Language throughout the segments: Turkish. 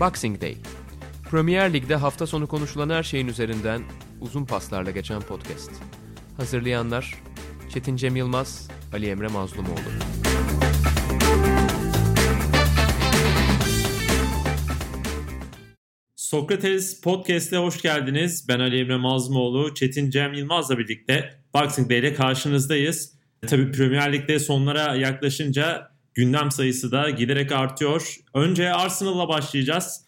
Boxing Day. Premier Lig'de hafta sonu konuşulan her şeyin üzerinden uzun paslarla geçen podcast. Hazırlayanlar Çetin Cem Yılmaz, Ali Emre Mazlumoğlu. Sokrates Podcast'e hoş geldiniz. Ben Ali Emre Mazlumoğlu, Çetin Cem Yılmaz'la birlikte Boxing Day ile karşınızdayız. Tabii Premier Lig'de sonlara yaklaşınca gündem sayısı da giderek artıyor. Önce Arsenal'la başlayacağız.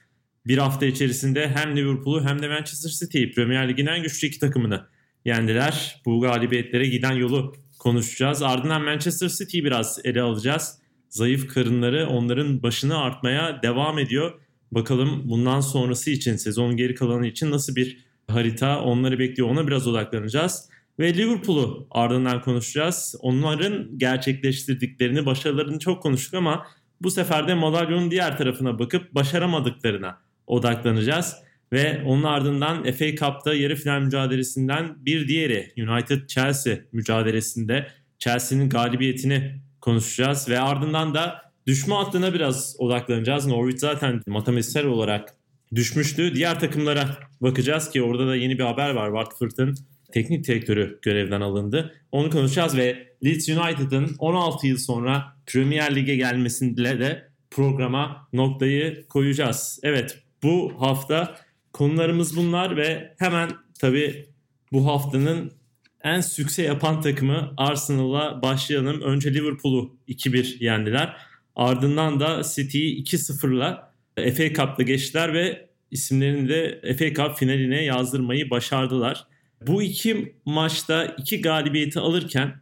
Bir hafta içerisinde hem Liverpool'u hem de Manchester City'yi Premier Lig'in en güçlü iki takımını yendiler. Bu galibiyetlere giden yolu konuşacağız. Ardından Manchester City'yi biraz ele alacağız. Zayıf karınları onların başını artmaya devam ediyor. Bakalım bundan sonrası için, sezonun geri kalanı için nasıl bir harita onları bekliyor ona biraz odaklanacağız. Ve Liverpool'u ardından konuşacağız. Onların gerçekleştirdiklerini, başarılarını çok konuştuk ama bu sefer de madalyonun diğer tarafına bakıp başaramadıklarına odaklanacağız. Ve onun ardından FA Cup'ta yarı final mücadelesinden bir diğeri United-Chelsea mücadelesinde Chelsea'nin galibiyetini konuşacağız. Ve ardından da düşme hattına biraz odaklanacağız. Norwich zaten matematiksel olarak düşmüştü. Diğer takımlara bakacağız ki orada da yeni bir haber var. Watford'ın teknik direktörü görevden alındı. Onu konuşacağız ve Leeds United'ın 16 yıl sonra Premier Lig'e gelmesiyle de programa noktayı koyacağız. Evet bu hafta konularımız bunlar ve hemen tabii bu haftanın en sükse yapan takımı Arsenal'la başlayalım. Önce Liverpool'u 2-1 yendiler. Ardından da City'yi 2-0'la FA Cup'ta geçtiler ve isimlerini de FA Cup finaline yazdırmayı başardılar. Bu iki maçta iki galibiyeti alırken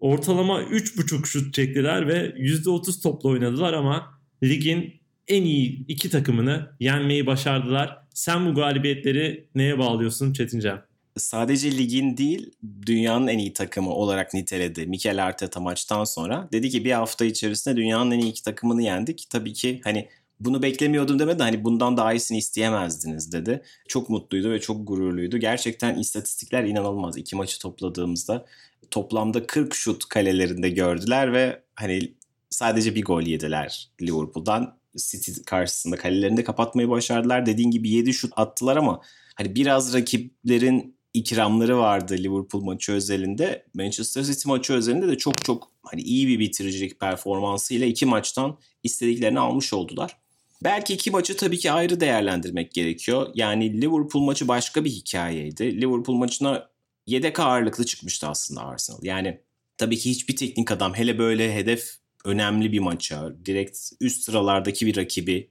ortalama 3.5 şut çektiler ve %30 topla oynadılar ama ligin en iyi iki takımını yenmeyi başardılar. Sen bu galibiyetleri neye bağlıyorsun Çetincan? Sadece ligin değil dünyanın en iyi takımı olarak niteledi Mikel Arteta maçtan sonra. Dedi ki bir hafta içerisinde dünyanın en iyi iki takımını yendik. Tabii ki hani bunu beklemiyordum demedi hani bundan daha iyisini isteyemezdiniz dedi. Çok mutluydu ve çok gururluydu. Gerçekten istatistikler inanılmaz. İki maçı topladığımızda toplamda 40 şut kalelerinde gördüler ve hani sadece bir gol yediler Liverpool'dan. City karşısında kalelerinde kapatmayı başardılar. Dediğin gibi 7 şut attılar ama hani biraz rakiplerin ikramları vardı Liverpool maçı özelinde. Manchester City maçı özelinde de çok çok hani iyi bir bitiricilik performansıyla iki maçtan istediklerini almış oldular. Belki iki maçı tabii ki ayrı değerlendirmek gerekiyor. Yani Liverpool maçı başka bir hikayeydi. Liverpool maçına yedek ağırlıklı çıkmıştı aslında Arsenal. Yani tabii ki hiçbir teknik adam hele böyle hedef önemli bir maça, direkt üst sıralardaki bir rakibi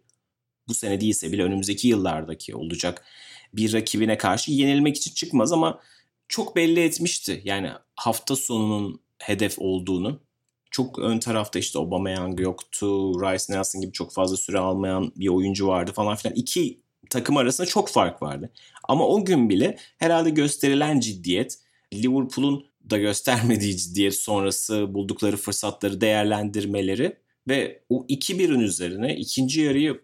bu sene değilse bile önümüzdeki yıllardaki olacak bir rakibine karşı yenilmek için çıkmaz ama çok belli etmişti. Yani hafta sonunun hedef olduğunu. Çok ön tarafta işte Aubameyang yoktu, Rice Nelson gibi çok fazla süre almayan bir oyuncu vardı falan filan. İki takım arasında çok fark vardı. Ama o gün bile herhalde gösterilen ciddiyet Liverpool'un da göstermediği ciddiyet sonrası buldukları fırsatları değerlendirmeleri ve o 2-1'in üzerine ikinci yarıyı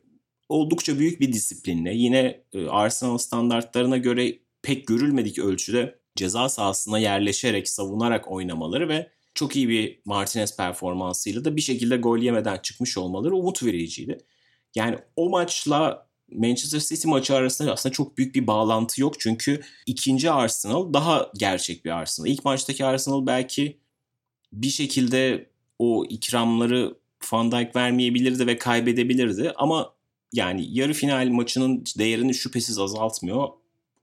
oldukça büyük bir disiplinle yine e, Arsenal standartlarına göre pek görülmedik ölçüde ceza sahasına yerleşerek savunarak oynamaları ve çok iyi bir Martinez performansıyla da bir şekilde gol yemeden çıkmış olmaları umut vericiydi. Yani o maçla Manchester City maçı arasında aslında çok büyük bir bağlantı yok. Çünkü ikinci Arsenal daha gerçek bir Arsenal. İlk maçtaki Arsenal belki bir şekilde o ikramları Van Dijk vermeyebilirdi ve kaybedebilirdi. Ama yani yarı final maçının değerini şüphesiz azaltmıyor.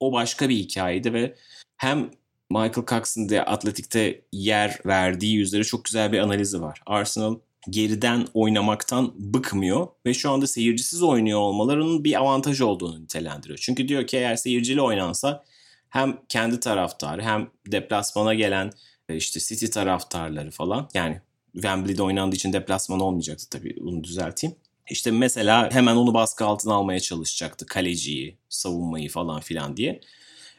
O başka bir hikayeydi ve hem Michael Cox'ın da atletikte yer verdiği üzere çok güzel bir analizi var. Arsenal geriden oynamaktan bıkmıyor ve şu anda seyircisiz oynuyor olmalarının bir avantaj olduğunu nitelendiriyor. Çünkü diyor ki eğer seyircili oynansa hem kendi taraftarı hem deplasmana gelen e, işte City taraftarları falan yani Wembley'de oynandığı için deplasman olmayacaktı tabii bunu düzelteyim. İşte mesela hemen onu baskı altına almaya çalışacaktı kaleciyi, savunmayı falan filan diye.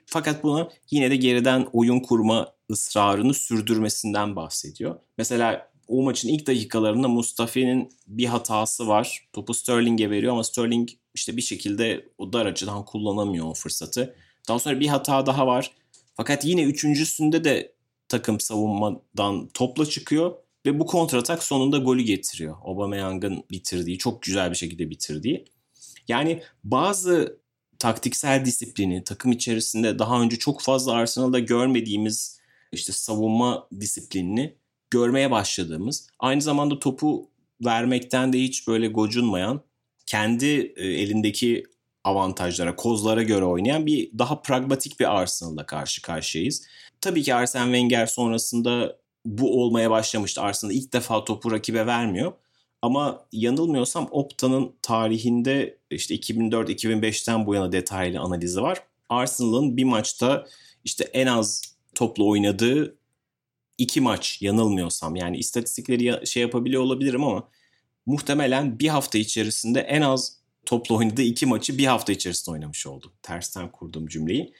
Fakat bunu yine de geriden oyun kurma ısrarını sürdürmesinden bahsediyor. Mesela o maçın ilk dakikalarında Mustafi'nin bir hatası var. Topu Sterling'e veriyor ama Sterling işte bir şekilde o dar açıdan kullanamıyor o fırsatı. Daha sonra bir hata daha var. Fakat yine üçüncüsünde de takım savunmadan topla çıkıyor ve bu kontratak sonunda golü getiriyor. Aubameyang'ın bitirdiği, çok güzel bir şekilde bitirdiği. Yani bazı taktiksel disiplini takım içerisinde daha önce çok fazla Arsenal'da görmediğimiz işte savunma disiplinini görmeye başladığımız aynı zamanda topu vermekten de hiç böyle gocunmayan kendi e, elindeki avantajlara, kozlara göre oynayan bir daha pragmatik bir Arsenal'la karşı karşıyayız. Tabii ki Arsene Wenger sonrasında bu olmaya başlamıştı. Arsenal ilk defa topu rakibe vermiyor. Ama yanılmıyorsam Opta'nın tarihinde işte 2004-2005'ten bu yana detaylı analizi var. Arsenal'ın bir maçta işte en az topla oynadığı iki maç yanılmıyorsam yani istatistikleri şey yapabiliyor olabilirim ama muhtemelen bir hafta içerisinde en az topla oynadığı iki maçı bir hafta içerisinde oynamış oldu. Tersten kurduğum cümleyi.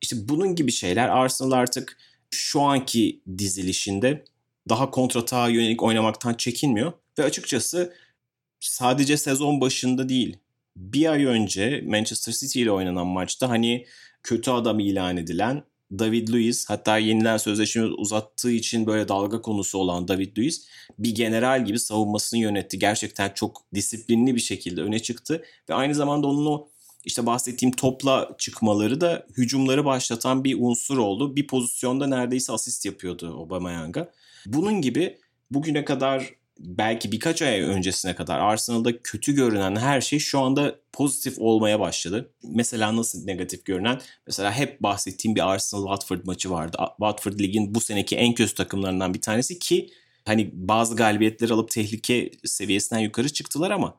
İşte bunun gibi şeyler Arsenal artık şu anki dizilişinde daha kontratağa yönelik oynamaktan çekinmiyor. Ve açıkçası sadece sezon başında değil bir ay önce Manchester City ile oynanan maçta hani kötü adam ilan edilen David Luiz hatta yeniden sözleşme uzattığı için böyle dalga konusu olan David Luiz bir general gibi savunmasını yönetti. Gerçekten çok disiplinli bir şekilde öne çıktı ve aynı zamanda onun o işte bahsettiğim topla çıkmaları da hücumları başlatan bir unsur oldu. Bir pozisyonda neredeyse asist yapıyordu Aubameyang'a. Bunun gibi bugüne kadar belki birkaç ay öncesine kadar Arsenal'da kötü görünen her şey şu anda pozitif olmaya başladı. Mesela nasıl negatif görünen? Mesela hep bahsettiğim bir Arsenal-Watford maçı vardı. Watford ligin bu seneki en kötü takımlarından bir tanesi ki hani bazı galibiyetler alıp tehlike seviyesinden yukarı çıktılar ama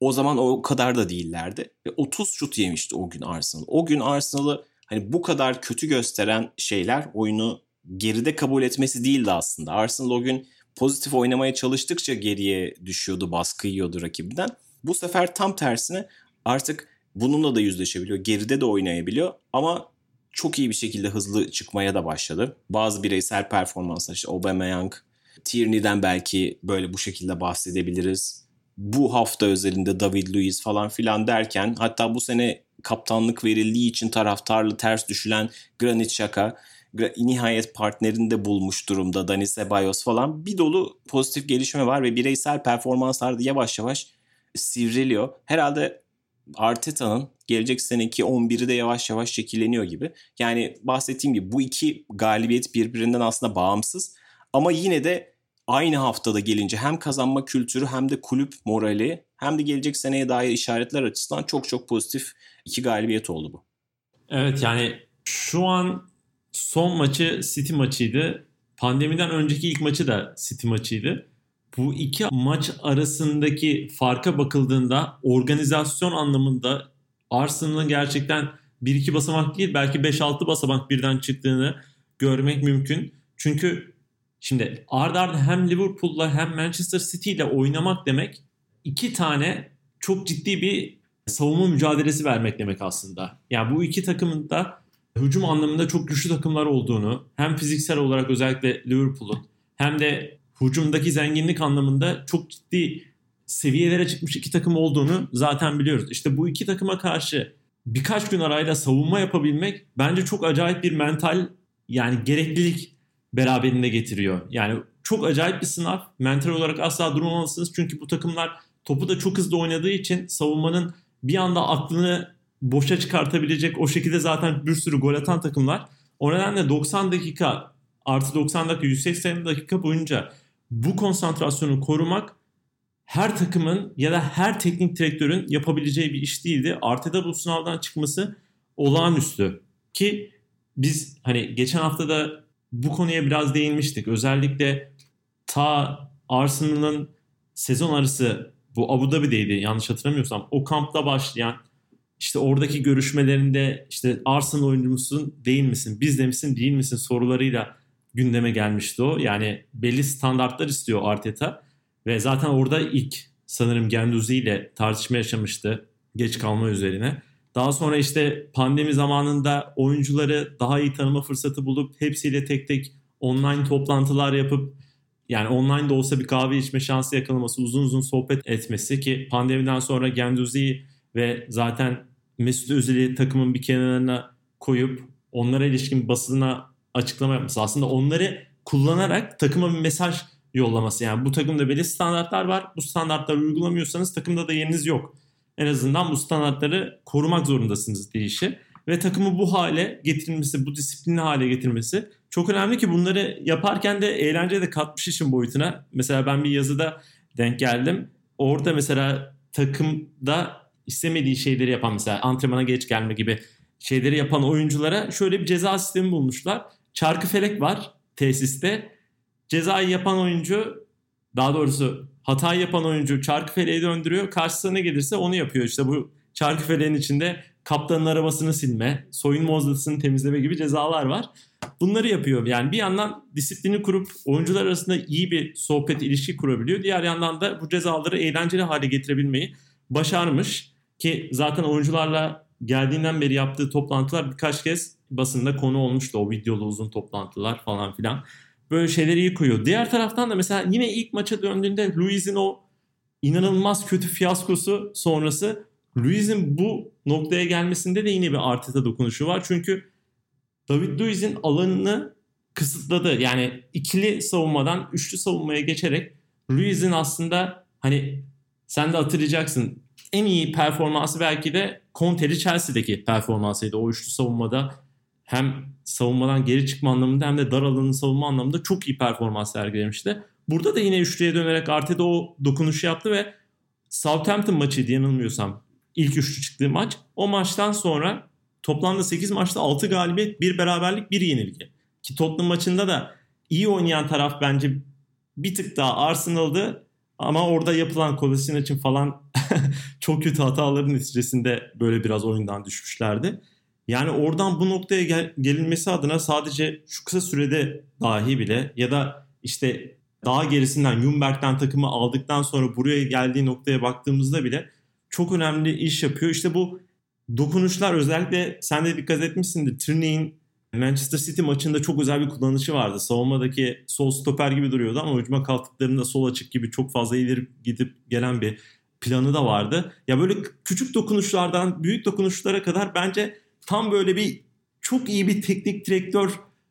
o zaman o kadar da değillerdi. Ve 30 şut yemişti o gün Arsenal. O gün Arsenal'ı hani bu kadar kötü gösteren şeyler oyunu geride kabul etmesi değildi aslında. Arsenal o gün pozitif oynamaya çalıştıkça geriye düşüyordu, baskı yiyordu rakibinden. Bu sefer tam tersine artık bununla da yüzleşebiliyor. Geride de oynayabiliyor ama çok iyi bir şekilde hızlı çıkmaya da başladı. Bazı bireysel performanslar işte Aubameyang, Tierney'den belki böyle bu şekilde bahsedebiliriz. Bu hafta özelinde David Luiz falan filan derken hatta bu sene kaptanlık verildiği için taraftarlı ters düşülen Granit Xhaka nihayet partnerini de bulmuş durumda Dani Ceballos falan. Bir dolu pozitif gelişme var ve bireysel performanslar da yavaş yavaş sivriliyor. Herhalde Arteta'nın gelecek seneki 11'i de yavaş yavaş şekilleniyor gibi. Yani bahsettiğim gibi bu iki galibiyet birbirinden aslında bağımsız ama yine de aynı haftada gelince hem kazanma kültürü hem de kulüp morali hem de gelecek seneye dair işaretler açısından çok çok pozitif iki galibiyet oldu bu. Evet yani şu an son maçı City maçıydı. Pandemiden önceki ilk maçı da City maçıydı. Bu iki maç arasındaki farka bakıldığında organizasyon anlamında Arsenal'ın gerçekten 1-2 basamak değil belki 5-6 basamak birden çıktığını görmek mümkün. Çünkü şimdi ard arda hem Liverpool'la hem Manchester City ile oynamak demek iki tane çok ciddi bir savunma mücadelesi vermek demek aslında. Yani bu iki takımın da hücum anlamında çok güçlü takımlar olduğunu hem fiziksel olarak özellikle Liverpool'un hem de hücumdaki zenginlik anlamında çok ciddi seviyelere çıkmış iki takım olduğunu zaten biliyoruz. İşte bu iki takıma karşı birkaç gün arayla savunma yapabilmek bence çok acayip bir mental yani gereklilik beraberinde getiriyor. Yani çok acayip bir sınav. Mental olarak asla durmamalısınız çünkü bu takımlar topu da çok hızlı oynadığı için savunmanın bir anda aklını boşa çıkartabilecek o şekilde zaten bir sürü gol atan takımlar. O nedenle 90 dakika artı 90 dakika 180 dakika boyunca bu konsantrasyonu korumak her takımın ya da her teknik direktörün yapabileceği bir iş değildi. Arteta bu sınavdan çıkması olağanüstü. Ki biz hani geçen hafta da bu konuya biraz değinmiştik. Özellikle ta Arsenal'ın sezon arası bu Abu Dhabi'deydi yanlış hatırlamıyorsam. O kampta başlayan işte oradaki görüşmelerinde işte Arsenal oyuncusun değil misin, bizde misin değil misin sorularıyla gündeme gelmişti o. Yani belli standartlar istiyor Arteta ve zaten orada ilk sanırım Genduzi ile tartışma yaşamıştı geç kalma üzerine. Daha sonra işte pandemi zamanında oyuncuları daha iyi tanıma fırsatı bulup hepsiyle tek tek online toplantılar yapıp yani online de olsa bir kahve içme şansı yakalaması, uzun uzun sohbet etmesi ki pandemiden sonra Genduzi'yi ve zaten Mesut Özil'i takımın bir kenarına koyup onlara ilişkin basına açıklama yapması. Aslında onları kullanarak takıma bir mesaj yollaması. Yani bu takımda belli standartlar var. Bu standartları uygulamıyorsanız takımda da yeriniz yok en azından bu standartları korumak zorundasınız deyişi. Ve takımı bu hale getirilmesi, bu disiplinli hale getirmesi çok önemli ki bunları yaparken de eğlence de katmış işin boyutuna. Mesela ben bir yazıda denk geldim. Orada mesela takımda istemediği şeyleri yapan mesela antrenmana geç gelme gibi şeyleri yapan oyunculara şöyle bir ceza sistemi bulmuşlar. Çarkı felek var tesiste. Cezayı yapan oyuncu daha doğrusu hata yapan oyuncu çarkı feleği döndürüyor. Karşısına gelirse onu yapıyor. İşte bu çarkı feleğin içinde kaptanın arabasını silme, soyunma odasını temizleme gibi cezalar var. Bunları yapıyor. Yani bir yandan disiplini kurup oyuncular arasında iyi bir sohbet, ilişki kurabiliyor. Diğer yandan da bu cezaları eğlenceli hale getirebilmeyi başarmış. Ki zaten oyuncularla geldiğinden beri yaptığı toplantılar birkaç kez basında konu olmuştu. O videolu uzun toplantılar falan filan. Böyle şeyleri iyi koyuyor. Diğer taraftan da mesela yine ilk maça döndüğünde Luis'in o inanılmaz kötü fiyaskosu sonrası Luis'in bu noktaya gelmesinde de yine bir Arteta dokunuşu var. Çünkü David Luiz'in alanını kısıtladı. Yani ikili savunmadan üçlü savunmaya geçerek Luiz'in aslında hani sen de hatırlayacaksın en iyi performansı belki de Conte'li Chelsea'deki performansıydı. O üçlü savunmada hem savunmadan geri çıkma anlamında hem de dar alanın savunma anlamında çok iyi performans sergilemişti. Burada da yine üçlüye dönerek Arteta o dokunuşu yaptı ve Southampton maçıydı yanılmıyorsam. ilk üçlü çıktığı maç. O maçtan sonra toplamda 8 maçta 6 galibiyet, 1 beraberlik, 1 yenilgi. Ki Tottenham maçında da iyi oynayan taraf bence bir tık daha Arsenal'dı. Ama orada yapılan Kolasinac falan çok kötü hataların neticesinde böyle biraz oyundan düşmüşlerdi. Yani oradan bu noktaya gel- gelinmesi adına sadece şu kısa sürede dahi bile ya da işte daha gerisinden Jumberg'den takımı aldıktan sonra buraya geldiği noktaya baktığımızda bile çok önemli iş yapıyor. İşte bu dokunuşlar özellikle sen de dikkat etmişsindir. Tierney'in Manchester City maçında çok özel bir kullanışı vardı. Savunmadaki sol stoper gibi duruyordu ama hücuma kalktıklarında sol açık gibi çok fazla ileri gidip gelen bir planı da vardı. Ya böyle küçük dokunuşlardan büyük dokunuşlara kadar bence tam böyle bir çok iyi bir teknik direktör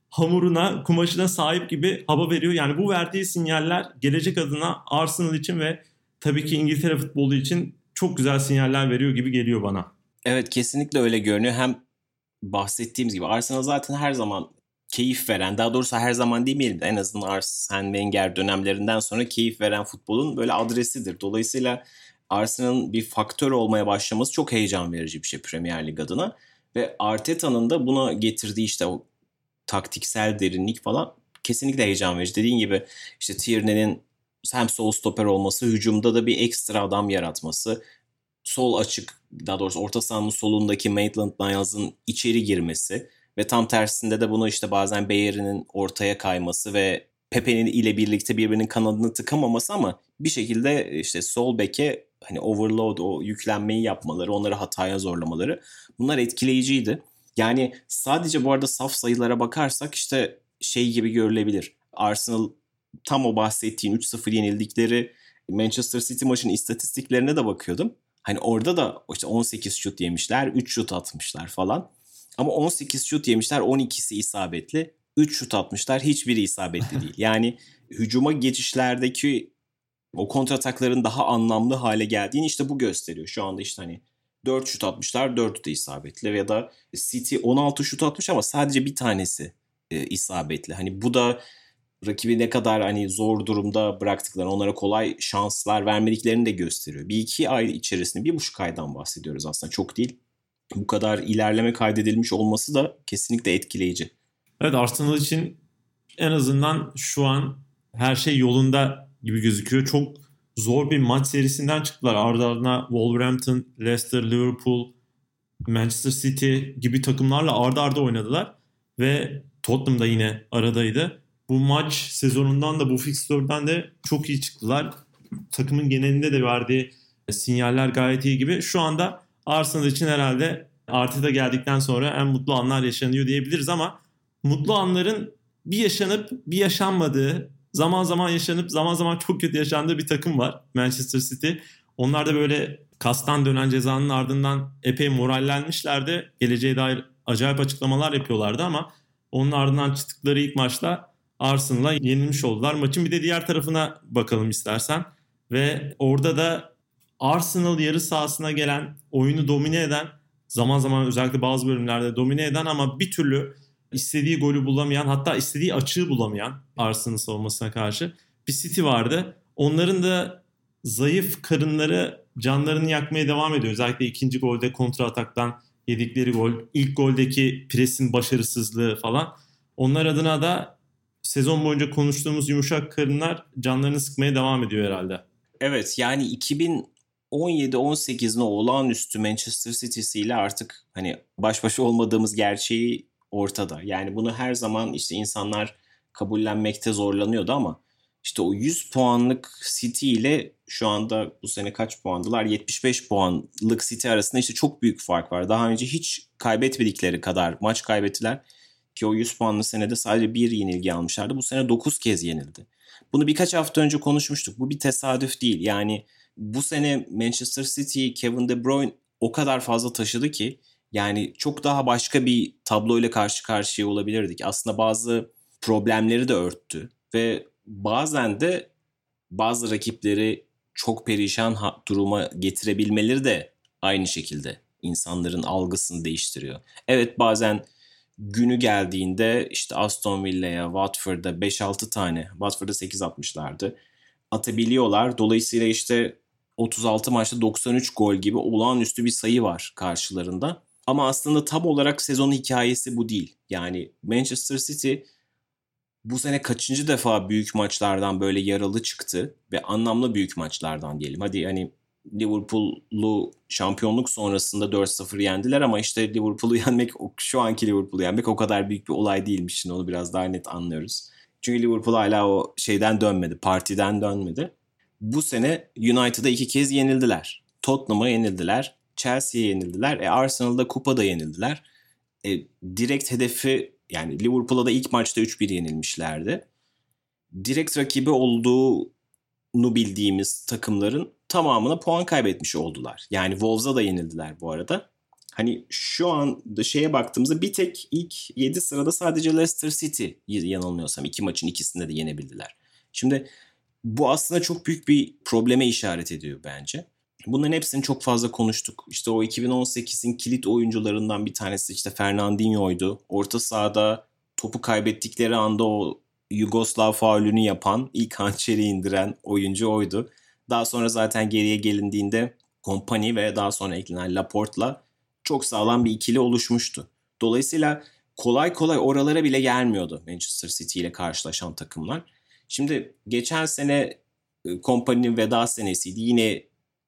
hamuruna, kumaşına sahip gibi hava veriyor. Yani bu verdiği sinyaller gelecek adına Arsenal için ve tabii ki İngiltere futbolu için çok güzel sinyaller veriyor gibi geliyor bana. Evet kesinlikle öyle görünüyor. Hem bahsettiğimiz gibi Arsenal zaten her zaman keyif veren, daha doğrusu her zaman demeyelim de en azından Arsene Wenger dönemlerinden sonra keyif veren futbolun böyle adresidir. Dolayısıyla Arsenal'ın bir faktör olmaya başlaması çok heyecan verici bir şey Premier Lig adına. Ve Arteta'nın da buna getirdiği işte o taktiksel derinlik falan kesinlikle heyecan verici. Dediğin gibi işte Tierney'nin hem sol stoper olması, hücumda da bir ekstra adam yaratması, sol açık daha doğrusu orta sahanın solundaki Maitland Niles'ın içeri girmesi ve tam tersinde de bunu işte bazen Bayer'in ortaya kayması ve Pepe'nin ile birlikte birbirinin kanadını tıkamaması ama bir şekilde işte sol beke hani overload o yüklenmeyi yapmaları, onları hataya zorlamaları bunlar etkileyiciydi. Yani sadece bu arada saf sayılara bakarsak işte şey gibi görülebilir. Arsenal tam o bahsettiğin 3-0 yenildikleri Manchester City maçının istatistiklerine de bakıyordum. Hani orada da işte 18 şut yemişler, 3 şut atmışlar falan. Ama 18 şut yemişler, 12'si isabetli. 3 şut atmışlar, hiçbiri isabetli değil. Yani hücuma geçişlerdeki o kontratakların daha anlamlı hale geldiğini işte bu gösteriyor. Şu anda işte hani 4 şut atmışlar, 4'ü de isabetli. Ya da City 16 şut atmış ama sadece bir tanesi e, isabetli. Hani bu da rakibi ne kadar hani zor durumda bıraktıklarını, onlara kolay şanslar vermediklerini de gösteriyor. Bir iki ay içerisinde, bir buçuk aydan bahsediyoruz aslında çok değil. Bu kadar ilerleme kaydedilmiş olması da kesinlikle etkileyici. Evet Arsenal için en azından şu an her şey yolunda gibi gözüküyor. Çok zor bir maç serisinden çıktılar. Ardı ardına Wolverhampton, Leicester, Liverpool, Manchester City gibi takımlarla ardı arda oynadılar. Ve Tottenham da yine aradaydı bu maç sezonundan da bu fikstürden de çok iyi çıktılar. Takımın genelinde de verdiği sinyaller gayet iyi gibi. Şu anda Arsenal için herhalde Arteta geldikten sonra en mutlu anlar yaşanıyor diyebiliriz ama mutlu anların bir yaşanıp bir yaşanmadığı, zaman zaman yaşanıp zaman zaman çok kötü yaşandığı bir takım var Manchester City. Onlar da böyle kastan dönen cezanın ardından epey morallenmişlerdi. Geleceğe dair acayip açıklamalar yapıyorlardı ama onun ardından çıktıkları ilk maçta Arsenal'a yenilmiş oldular. Maçın bir de diğer tarafına bakalım istersen. Ve orada da Arsenal yarı sahasına gelen, oyunu domine eden, zaman zaman özellikle bazı bölümlerde domine eden ama bir türlü istediği golü bulamayan hatta istediği açığı bulamayan Arsenal savunmasına karşı bir City vardı. Onların da zayıf karınları canlarını yakmaya devam ediyor. Özellikle ikinci golde kontra ataktan yedikleri gol, ilk goldeki presin başarısızlığı falan. Onlar adına da sezon boyunca konuştuğumuz yumuşak karınlar canlarını sıkmaya devam ediyor herhalde. Evet yani 2017-18'in o olağanüstü Manchester City'siyle artık hani baş başa olmadığımız gerçeği ortada. Yani bunu her zaman işte insanlar kabullenmekte zorlanıyordu ama işte o 100 puanlık City ile şu anda bu sene kaç puandılar? 75 puanlık City arasında işte çok büyük fark var. Daha önce hiç kaybetmedikleri kadar maç kaybettiler. Ki o 100 puanlı senede sadece bir yenilgi almışlardı. Bu sene 9 kez yenildi. Bunu birkaç hafta önce konuşmuştuk. Bu bir tesadüf değil. Yani bu sene Manchester City, Kevin De Bruyne o kadar fazla taşıdı ki yani çok daha başka bir tabloyla karşı karşıya olabilirdik. Aslında bazı problemleri de örttü ve bazen de bazı rakipleri çok perişan duruma getirebilmeleri de aynı şekilde insanların algısını değiştiriyor. Evet bazen günü geldiğinde işte Aston Villa'ya, Watford'a 5-6 tane, Watford'a 8 atmışlardı. Atabiliyorlar. Dolayısıyla işte 36 maçta 93 gol gibi olağanüstü bir sayı var karşılarında. Ama aslında tam olarak sezon hikayesi bu değil. Yani Manchester City bu sene kaçıncı defa büyük maçlardan böyle yaralı çıktı ve anlamlı büyük maçlardan diyelim. Hadi hani Liverpool'lu şampiyonluk sonrasında 4-0 yendiler ama işte Liverpool'u yenmek şu anki Liverpool'u yenmek o kadar büyük bir olay değilmiş. Şimdi onu biraz daha net anlıyoruz. Çünkü Liverpool hala o şeyden dönmedi, partiden dönmedi. Bu sene United'a iki kez yenildiler. Tottenham'a yenildiler. Chelsea'ye yenildiler. E, Arsenal'da kupada yenildiler. E, direkt hedefi yani Liverpool'a da ilk maçta 3-1 yenilmişlerdi. Direkt rakibi olduğunu bildiğimiz takımların tamamına puan kaybetmiş oldular. Yani Wolves'a da yenildiler bu arada. Hani şu an şeye baktığımızda bir tek ilk 7 sırada sadece Leicester City yanılmıyorsam iki maçın ikisinde de yenebildiler. Şimdi bu aslında çok büyük bir probleme işaret ediyor bence. Bunların hepsini çok fazla konuştuk. İşte o 2018'in kilit oyuncularından bir tanesi işte Fernandinho'ydu. Orta sahada topu kaybettikleri anda o Yugoslav faulünü yapan, ilk hançeri indiren oyuncu oydu. Daha sonra zaten geriye gelindiğinde Kompany ve daha sonra eklenen Laporte'la çok sağlam bir ikili oluşmuştu. Dolayısıyla kolay kolay oralara bile gelmiyordu Manchester City ile karşılaşan takımlar. Şimdi geçen sene Kompany'nin e, veda senesiydi. Yine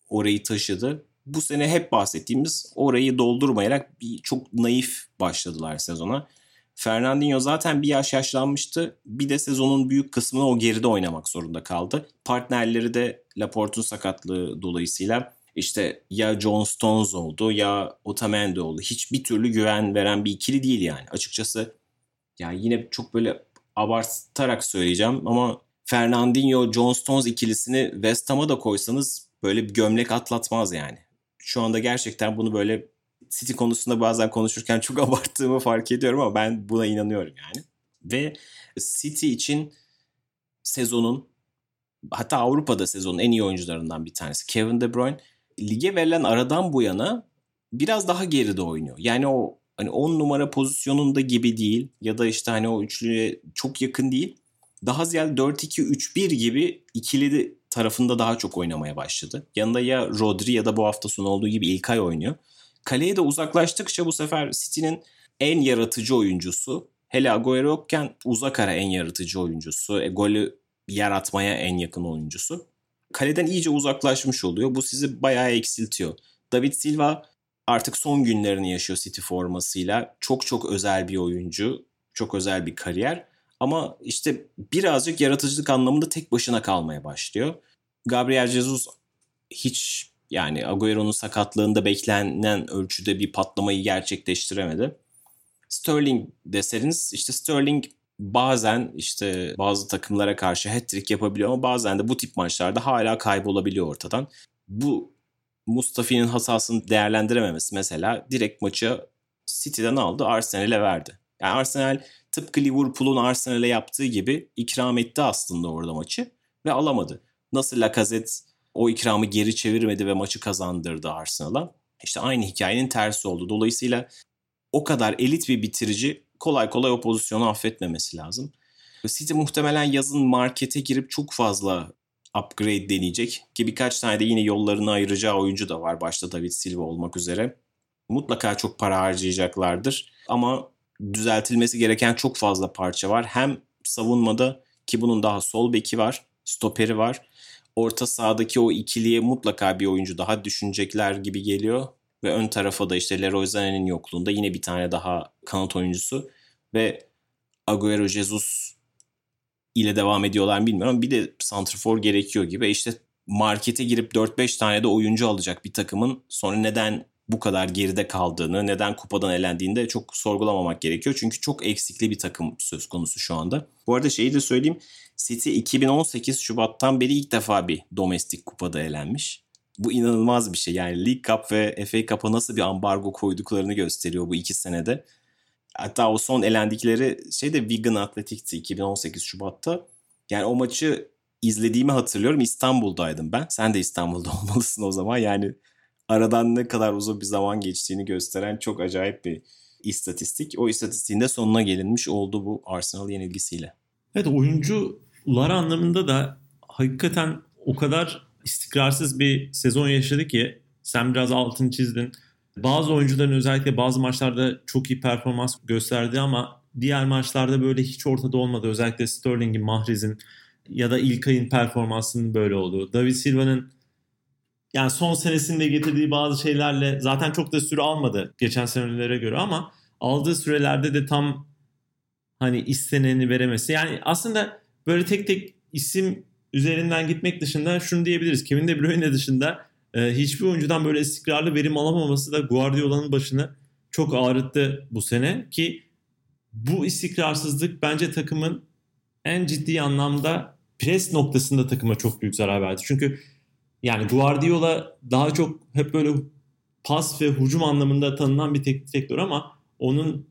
orayı taşıdı. Bu sene hep bahsettiğimiz orayı doldurmayarak bir çok naif başladılar sezona. Fernandinho zaten bir yaş yaşlanmıştı. Bir de sezonun büyük kısmını o geride oynamak zorunda kaldı. Partnerleri de Laporte'un sakatlığı dolayısıyla işte ya John Stones oldu ya Otamendi oldu. Hiçbir türlü güven veren bir ikili değil yani. Açıkçası yani yine çok böyle abartarak söyleyeceğim ama Fernandinho John Stones ikilisini West Ham'a da koysanız böyle bir gömlek atlatmaz yani. Şu anda gerçekten bunu böyle City konusunda bazen konuşurken çok abarttığımı fark ediyorum ama ben buna inanıyorum yani. Ve City için sezonun hatta Avrupa'da sezonun en iyi oyuncularından bir tanesi Kevin De Bruyne lige verilen aradan bu yana biraz daha geride oynuyor. Yani o hani 10 numara pozisyonunda gibi değil ya da işte hani o üçlüye çok yakın değil. Daha ziyade 4-2-3-1 gibi ikili tarafında daha çok oynamaya başladı. Yanında ya Rodri ya da bu hafta sonu olduğu gibi İlkay oynuyor. Kaleye de uzaklaştıkça bu sefer City'nin en yaratıcı oyuncusu. Hele Agüero yokken uzak ara en yaratıcı oyuncusu. E, golü yaratmaya en yakın oyuncusu. Kaleden iyice uzaklaşmış oluyor. Bu sizi bayağı eksiltiyor. David Silva artık son günlerini yaşıyor City formasıyla. Çok çok özel bir oyuncu. Çok özel bir kariyer. Ama işte birazcık yaratıcılık anlamında tek başına kalmaya başlıyor. Gabriel Jesus hiç yani Agüero'nun sakatlığında beklenen ölçüde bir patlamayı gerçekleştiremedi. Sterling deseniz işte Sterling bazen işte bazı takımlara karşı hat-trick yapabiliyor ama bazen de bu tip maçlarda hala kaybolabiliyor ortadan. Bu Mustafi'nin hatasını değerlendirememesi mesela direkt maçı City'den aldı Arsenal'e verdi. Yani Arsenal tıpkı Liverpool'un Arsenal'e yaptığı gibi ikram etti aslında orada maçı ve alamadı. Nasıl Lacazette o ikramı geri çevirmedi ve maçı kazandırdı Arsenal'a. İşte aynı hikayenin tersi oldu. Dolayısıyla o kadar elit bir bitirici kolay kolay o pozisyonu affetmemesi lazım. City muhtemelen yazın markete girip çok fazla upgrade deneyecek. Ki birkaç tane de yine yollarını ayıracağı oyuncu da var. Başta David Silva olmak üzere. Mutlaka çok para harcayacaklardır. Ama düzeltilmesi gereken çok fazla parça var. Hem savunmada ki bunun daha sol beki var, stoperi var. Orta sahadaki o ikiliye mutlaka bir oyuncu daha düşünecekler gibi geliyor. Ve ön tarafa da işte Leroy Sané'nin yokluğunda yine bir tane daha kanat oyuncusu. Ve Agüero Jesus ile devam ediyorlar bilmiyorum. Bir de santrfor gerekiyor gibi. İşte markete girip 4-5 tane de oyuncu alacak bir takımın sonra neden bu kadar geride kaldığını, neden kupadan elendiğini çok sorgulamamak gerekiyor. Çünkü çok eksikli bir takım söz konusu şu anda. Bu arada şeyi de söyleyeyim. City 2018 Şubat'tan beri ilk defa bir domestik kupada elenmiş. Bu inanılmaz bir şey. Yani League Cup ve FA Cup'a nasıl bir ambargo koyduklarını gösteriyor bu iki senede. Hatta o son elendikleri şey de Wigan Athletic'ti 2018 Şubat'ta. Yani o maçı izlediğimi hatırlıyorum. İstanbul'daydım ben. Sen de İstanbul'da olmalısın o zaman. Yani aradan ne kadar uzun bir zaman geçtiğini gösteren çok acayip bir istatistik. O istatistiğin de sonuna gelinmiş oldu bu Arsenal yenilgisiyle. Evet oyuncular anlamında da hakikaten o kadar istikrarsız bir sezon yaşadı ki sen biraz altını çizdin. Bazı oyuncuların özellikle bazı maçlarda çok iyi performans gösterdi ama diğer maçlarda böyle hiç ortada olmadı. Özellikle Sterling'in, Mahrez'in ya da İlkay'ın performansının böyle olduğu. David Silva'nın yani son senesinde getirdiği bazı şeylerle zaten çok da süre almadı geçen senelere göre ama aldığı sürelerde de tam hani isteneni veremesi. Yani aslında böyle tek tek isim üzerinden gitmek dışında şunu diyebiliriz. Kevin De Bruyne dışında e, hiçbir oyuncudan böyle istikrarlı verim alamaması da Guardiola'nın başını çok ağrıttı bu sene ki bu istikrarsızlık bence takımın en ciddi anlamda pres noktasında takıma çok büyük zarar verdi. Çünkü yani Guardiola daha çok hep böyle pas ve hücum anlamında tanınan bir teknik direktör ama onun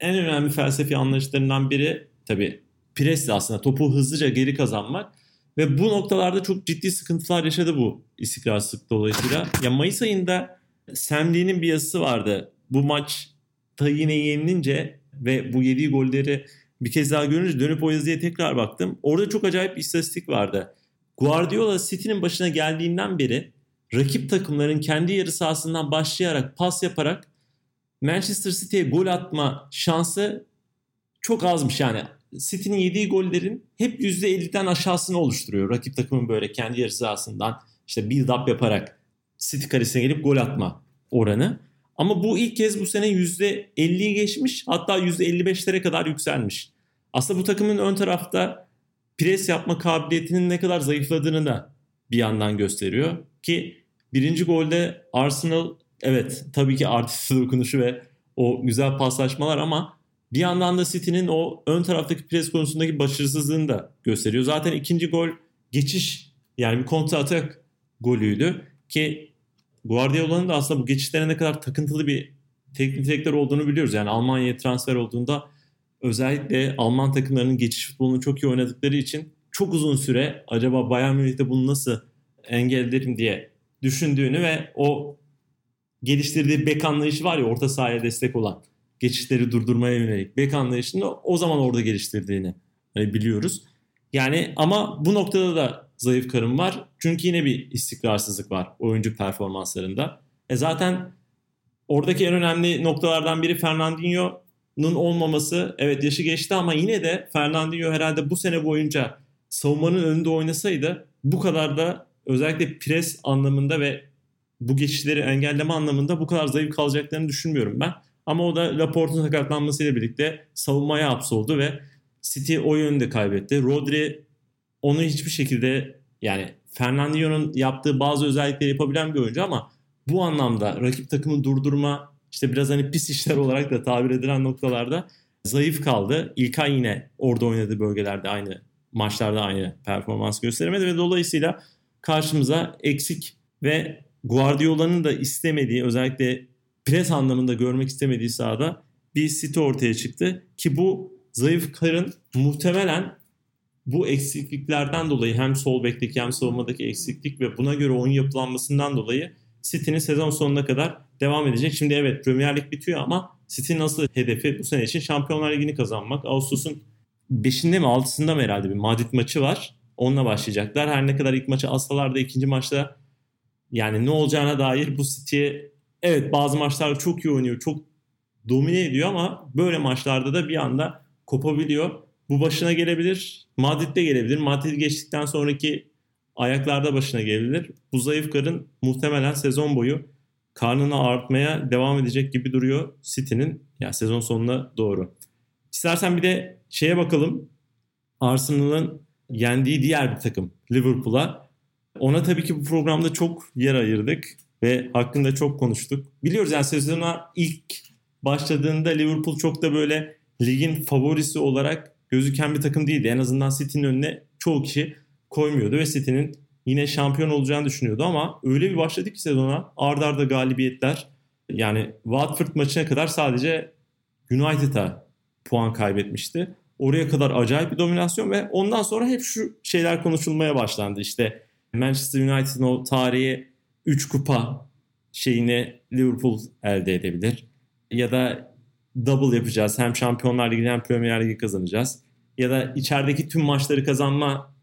en önemli felsefi anlayışlarından biri tabii presle aslında topu hızlıca geri kazanmak ve bu noktalarda çok ciddi sıkıntılar yaşadı bu istikrarsızlık dolayısıyla. Ya Mayıs ayında Sam Lee'nin bir yazısı vardı. Bu maçta yine yenilince ve bu yediği golleri bir kez daha görünce dönüp o yazıya tekrar baktım. Orada çok acayip bir istatistik vardı. Guardiola City'nin başına geldiğinden beri rakip takımların kendi yarı sahasından başlayarak pas yaparak Manchester City'ye gol atma şansı çok azmış yani. City'nin yediği gollerin hep %50'den aşağısını oluşturuyor. Rakip takımın böyle kendi yarı sahasından işte build up yaparak City karesine gelip gol atma oranı. Ama bu ilk kez bu sene %50'yi geçmiş hatta %55'lere kadar yükselmiş. Aslında bu takımın ön tarafta pres yapma kabiliyetinin ne kadar zayıfladığını da bir yandan gösteriyor. Ki birinci golde Arsenal evet tabii ki artist dokunuşu ve o güzel paslaşmalar ama bir yandan da City'nin o ön taraftaki pres konusundaki başarısızlığını da gösteriyor. Zaten ikinci gol geçiş yani bir kontra atak golüydü ki Guardiola'nın da aslında bu geçişlere ne kadar takıntılı bir teknik direktör olduğunu biliyoruz. Yani Almanya'ya transfer olduğunda özellikle Alman takımlarının geçiş futbolunu çok iyi oynadıkları için çok uzun süre acaba Bayern Münih'te bunu nasıl engellerim diye düşündüğünü ve o geliştirdiği bek anlayışı var ya orta sahaya destek olan geçişleri durdurmaya yönelik bek anlayışını o zaman orada geliştirdiğini hani biliyoruz. Yani ama bu noktada da zayıf karım var. Çünkü yine bir istikrarsızlık var oyuncu performanslarında. E zaten oradaki en önemli noktalardan biri Fernandinho'nun olmaması. Evet yaşı geçti ama yine de Fernandinho herhalde bu sene boyunca savunmanın önünde oynasaydı bu kadar da özellikle pres anlamında ve bu geçişleri engelleme anlamında bu kadar zayıf kalacaklarını düşünmüyorum ben. Ama o da Laporte'un sakatlanmasıyla birlikte savunmaya hapsoldu ve City o yönde kaybetti. Rodri onu hiçbir şekilde yani Fernandinho'nun yaptığı bazı özellikleri yapabilen bir oyuncu ama bu anlamda rakip takımı durdurma işte biraz hani pis işler olarak da tabir edilen noktalarda zayıf kaldı. İlkay yine orada oynadığı bölgelerde aynı maçlarda aynı performans gösteremedi ve dolayısıyla karşımıza eksik ve Guardiola'nın da istemediği özellikle pres anlamında görmek istemediği sahada bir City ortaya çıktı ki bu zayıf karın muhtemelen bu eksikliklerden dolayı hem sol bekteki hem savunmadaki eksiklik ve buna göre oyun yapılanmasından dolayı City'nin sezon sonuna kadar devam edecek. Şimdi evet Premier Lig bitiyor ama City'nin asıl hedefi bu sene için Şampiyonlar Ligi'ni kazanmak. Ağustos'un 5'inde mi 6'sında mı herhalde bir Madrid maçı var. Onunla başlayacaklar. Her ne kadar ilk maçı alsalar da ikinci maçta yani ne olacağına dair bu City'ye evet bazı maçlarda çok iyi oynuyor, çok domine ediyor ama böyle maçlarda da bir anda kopabiliyor. Bu başına gelebilir. Madrid'de gelebilir. Madrid geçtikten sonraki ayaklarda başına gelebilir. Bu zayıf karın muhtemelen sezon boyu karnını artmaya devam edecek gibi duruyor City'nin yani sezon sonuna doğru. İstersen bir de şeye bakalım. Arsenal'ın yendiği diğer bir takım Liverpool'a. Ona tabii ki bu programda çok yer ayırdık ve hakkında çok konuştuk. Biliyoruz yani sezona ilk başladığında Liverpool çok da böyle ligin favorisi olarak gözüken bir takım değildi. En azından City'nin önüne çoğu kişi koymuyordu ve City'nin yine şampiyon olacağını düşünüyordu ama öyle bir başladı ki sezona ard arda galibiyetler yani Watford maçına kadar sadece United'a puan kaybetmişti. Oraya kadar acayip bir dominasyon ve ondan sonra hep şu şeyler konuşulmaya başlandı. İşte Manchester United'ın o tarihi 3 kupa şeyini Liverpool elde edebilir. Ya da double yapacağız. Hem Şampiyonlar Ligi hem Premier Ligi kazanacağız. Ya da içerideki tüm maçları kazanma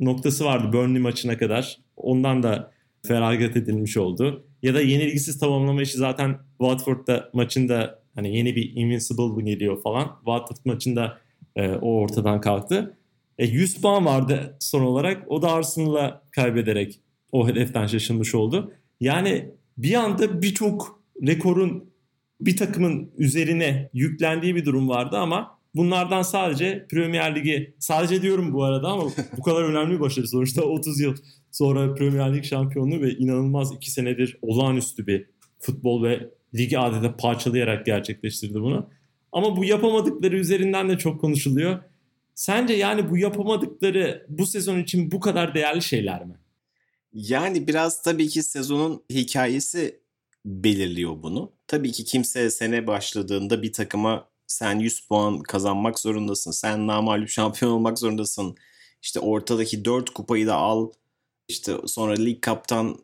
noktası vardı Burnley maçına kadar. Ondan da feragat edilmiş oldu. Ya da yenilgisiz tamamlama işi zaten Watford'da maçında hani yeni bir invincible geliyor falan. Watford maçında e, o ortadan kalktı. E, 100 puan vardı son olarak. O da Arsenal'a kaybederek o hedeften şaşılmış oldu. Yani bir anda birçok rekorun bir takımın üzerine yüklendiği bir durum vardı ama bunlardan sadece Premier Ligi sadece diyorum bu arada ama bu kadar önemli bir başarı sonuçta 30 yıl sonra Premier Lig şampiyonluğu ve inanılmaz 2 senedir olağanüstü bir futbol ve ligi adeta parçalayarak gerçekleştirdi bunu. Ama bu yapamadıkları üzerinden de çok konuşuluyor. Sence yani bu yapamadıkları bu sezon için bu kadar değerli şeyler mi? Yani biraz tabii ki sezonun hikayesi belirliyor bunu. Tabii ki kimse sene başladığında bir takıma sen 100 puan kazanmak zorundasın. Sen namalup şampiyon olmak zorundasın. İşte ortadaki 4 kupayı da al. İşte sonra lig kaptan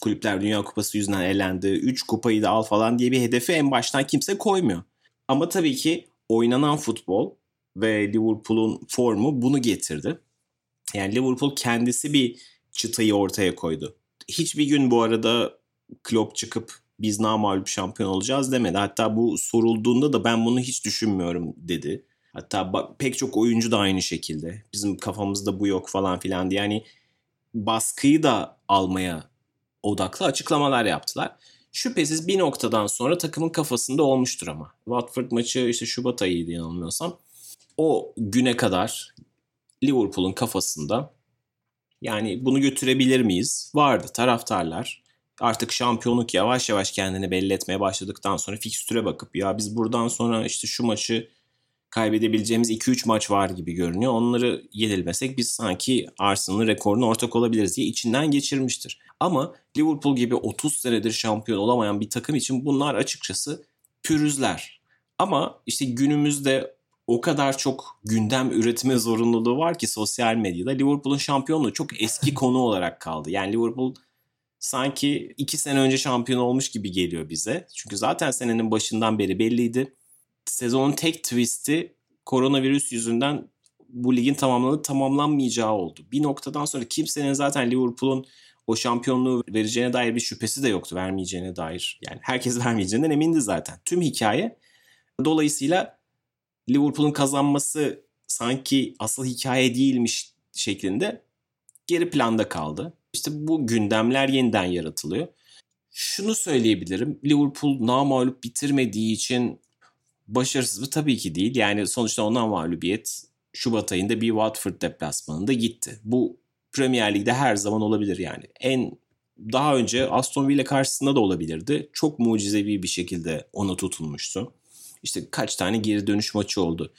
kulüpler Dünya Kupası yüzünden elendi. 3 kupayı da al falan diye bir hedefi en baştan kimse koymuyor. Ama tabii ki oynanan futbol ve Liverpool'un formu bunu getirdi. Yani Liverpool kendisi bir çıtayı ortaya koydu. Hiçbir gün bu arada Klopp çıkıp biz namalup şampiyon olacağız demedi. Hatta bu sorulduğunda da ben bunu hiç düşünmüyorum dedi. Hatta pek çok oyuncu da aynı şekilde. Bizim kafamızda bu yok falan filan diye. Yani baskıyı da almaya odaklı açıklamalar yaptılar. Şüphesiz bir noktadan sonra takımın kafasında olmuştur ama. Watford maçı işte Şubat ayıydı yanılmıyorsam. O güne kadar Liverpool'un kafasında yani bunu götürebilir miyiz? Vardı taraftarlar. Artık şampiyonluk yavaş yavaş kendini belli etmeye başladıktan sonra fikstüre bakıp ya biz buradan sonra işte şu maçı kaybedebileceğimiz 2-3 maç var gibi görünüyor. Onları yenilmesek biz sanki Arsenal'ın rekoruna ortak olabiliriz diye içinden geçirmiştir. Ama Liverpool gibi 30 senedir şampiyon olamayan bir takım için bunlar açıkçası pürüzler. Ama işte günümüzde o kadar çok gündem üretme zorunluluğu var ki sosyal medyada Liverpool'un şampiyonluğu çok eski konu olarak kaldı. Yani Liverpool sanki iki sene önce şampiyon olmuş gibi geliyor bize. Çünkü zaten senenin başından beri belliydi. Sezonun tek twisti koronavirüs yüzünden bu ligin tamamlanıp tamamlanmayacağı oldu. Bir noktadan sonra kimsenin zaten Liverpool'un o şampiyonluğu vereceğine dair bir şüphesi de yoktu. Vermeyeceğine dair. Yani herkes vermeyeceğinden emindi zaten. Tüm hikaye dolayısıyla Liverpool'un kazanması sanki asıl hikaye değilmiş şeklinde geri planda kaldı. İşte bu gündemler yeniden yaratılıyor. Şunu söyleyebilirim. Liverpool namalup bitirmediği için başarısız mı? Tabii ki değil. Yani sonuçta ondan mağlubiyet Şubat ayında bir Watford deplasmanında gitti. Bu Premier Lig'de her zaman olabilir yani. En daha önce Aston Villa karşısında da olabilirdi. Çok mucizevi bir şekilde ona tutulmuştu. İşte kaç tane geri dönüş maçı oldu.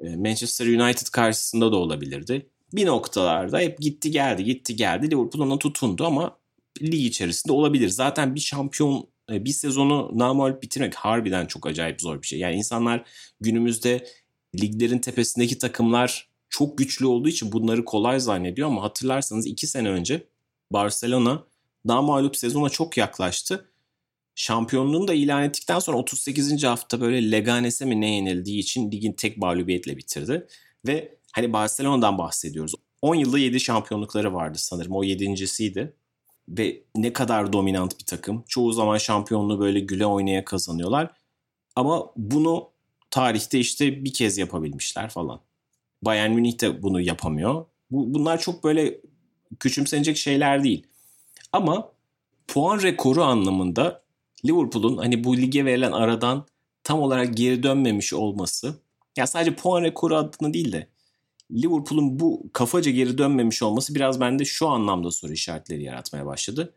Ee, Manchester United karşısında da olabilirdi. Bir noktalarda hep gitti geldi gitti geldi. Liverpool ona tutundu ama lig içerisinde olabilir. Zaten bir şampiyon e, bir sezonu namalup bitirmek harbiden çok acayip zor bir şey. Yani insanlar günümüzde liglerin tepesindeki takımlar çok güçlü olduğu için bunları kolay zannediyor ama hatırlarsanız 2 sene önce Barcelona daha mağlup sezona çok yaklaştı. Şampiyonluğunu da ilan ettikten sonra 38. hafta böyle Leganes'e mi ne yenildiği için ligin tek mağlubiyetle bitirdi. Ve hani Barcelona'dan bahsediyoruz. 10 yılda 7 şampiyonlukları vardı sanırım. O yedincisiydi. Ve ne kadar dominant bir takım. Çoğu zaman şampiyonluğu böyle güle oynaya kazanıyorlar. Ama bunu tarihte işte bir kez yapabilmişler falan. Bayern Münih de bunu yapamıyor. Bu, bunlar çok böyle küçümsenecek şeyler değil. Ama puan rekoru anlamında Liverpool'un hani bu lige verilen aradan tam olarak geri dönmemiş olması ya sadece puan rekoru adına değil de Liverpool'un bu kafaca geri dönmemiş olması biraz bende şu anlamda soru işaretleri yaratmaya başladı.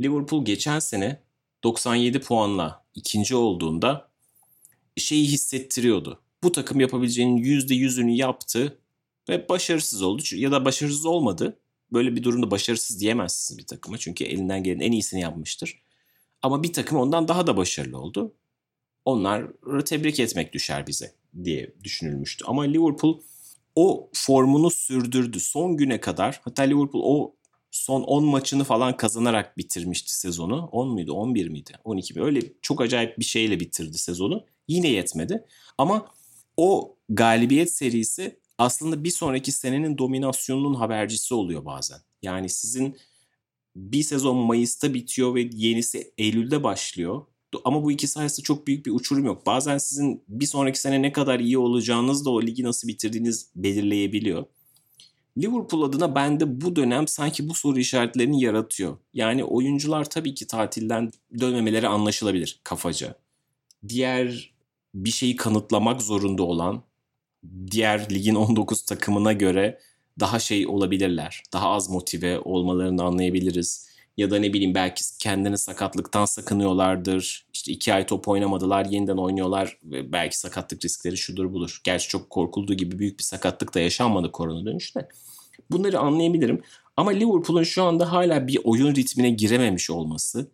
Liverpool geçen sene 97 puanla ikinci olduğunda şeyi hissettiriyordu. Bu takım yapabileceğinin %100'ünü yaptı ve başarısız oldu. Ya da başarısız olmadı. Böyle bir durumda başarısız diyemezsiniz bir takıma. Çünkü elinden gelen en iyisini yapmıştır. Ama bir takım ondan daha da başarılı oldu. Onları tebrik etmek düşer bize diye düşünülmüştü. Ama Liverpool o formunu sürdürdü son güne kadar. Hatta Liverpool o son 10 maçını falan kazanarak bitirmişti sezonu. 10 muydu 11 miydi 12 mi öyle çok acayip bir şeyle bitirdi sezonu. Yine yetmedi ama o galibiyet serisi aslında bir sonraki senenin dominasyonunun habercisi oluyor bazen. Yani sizin bir sezon Mayıs'ta bitiyor ve yenisi Eylül'de başlıyor. Ama bu ikisi arasında çok büyük bir uçurum yok. Bazen sizin bir sonraki sene ne kadar iyi olacağınız da o ligi nasıl bitirdiğiniz belirleyebiliyor. Liverpool adına bende bu dönem sanki bu soru işaretlerini yaratıyor. Yani oyuncular tabii ki tatilden dönmemeleri anlaşılabilir kafaca. Diğer bir şeyi kanıtlamak zorunda olan diğer ligin 19 takımına göre daha şey olabilirler. Daha az motive olmalarını anlayabiliriz. Ya da ne bileyim belki kendini sakatlıktan sakınıyorlardır. İşte iki ay top oynamadılar yeniden oynuyorlar. Ve belki sakatlık riskleri şudur budur. Gerçi çok korkulduğu gibi büyük bir sakatlık da yaşanmadı korona dönüşte. Bunları anlayabilirim. Ama Liverpool'un şu anda hala bir oyun ritmine girememiş olması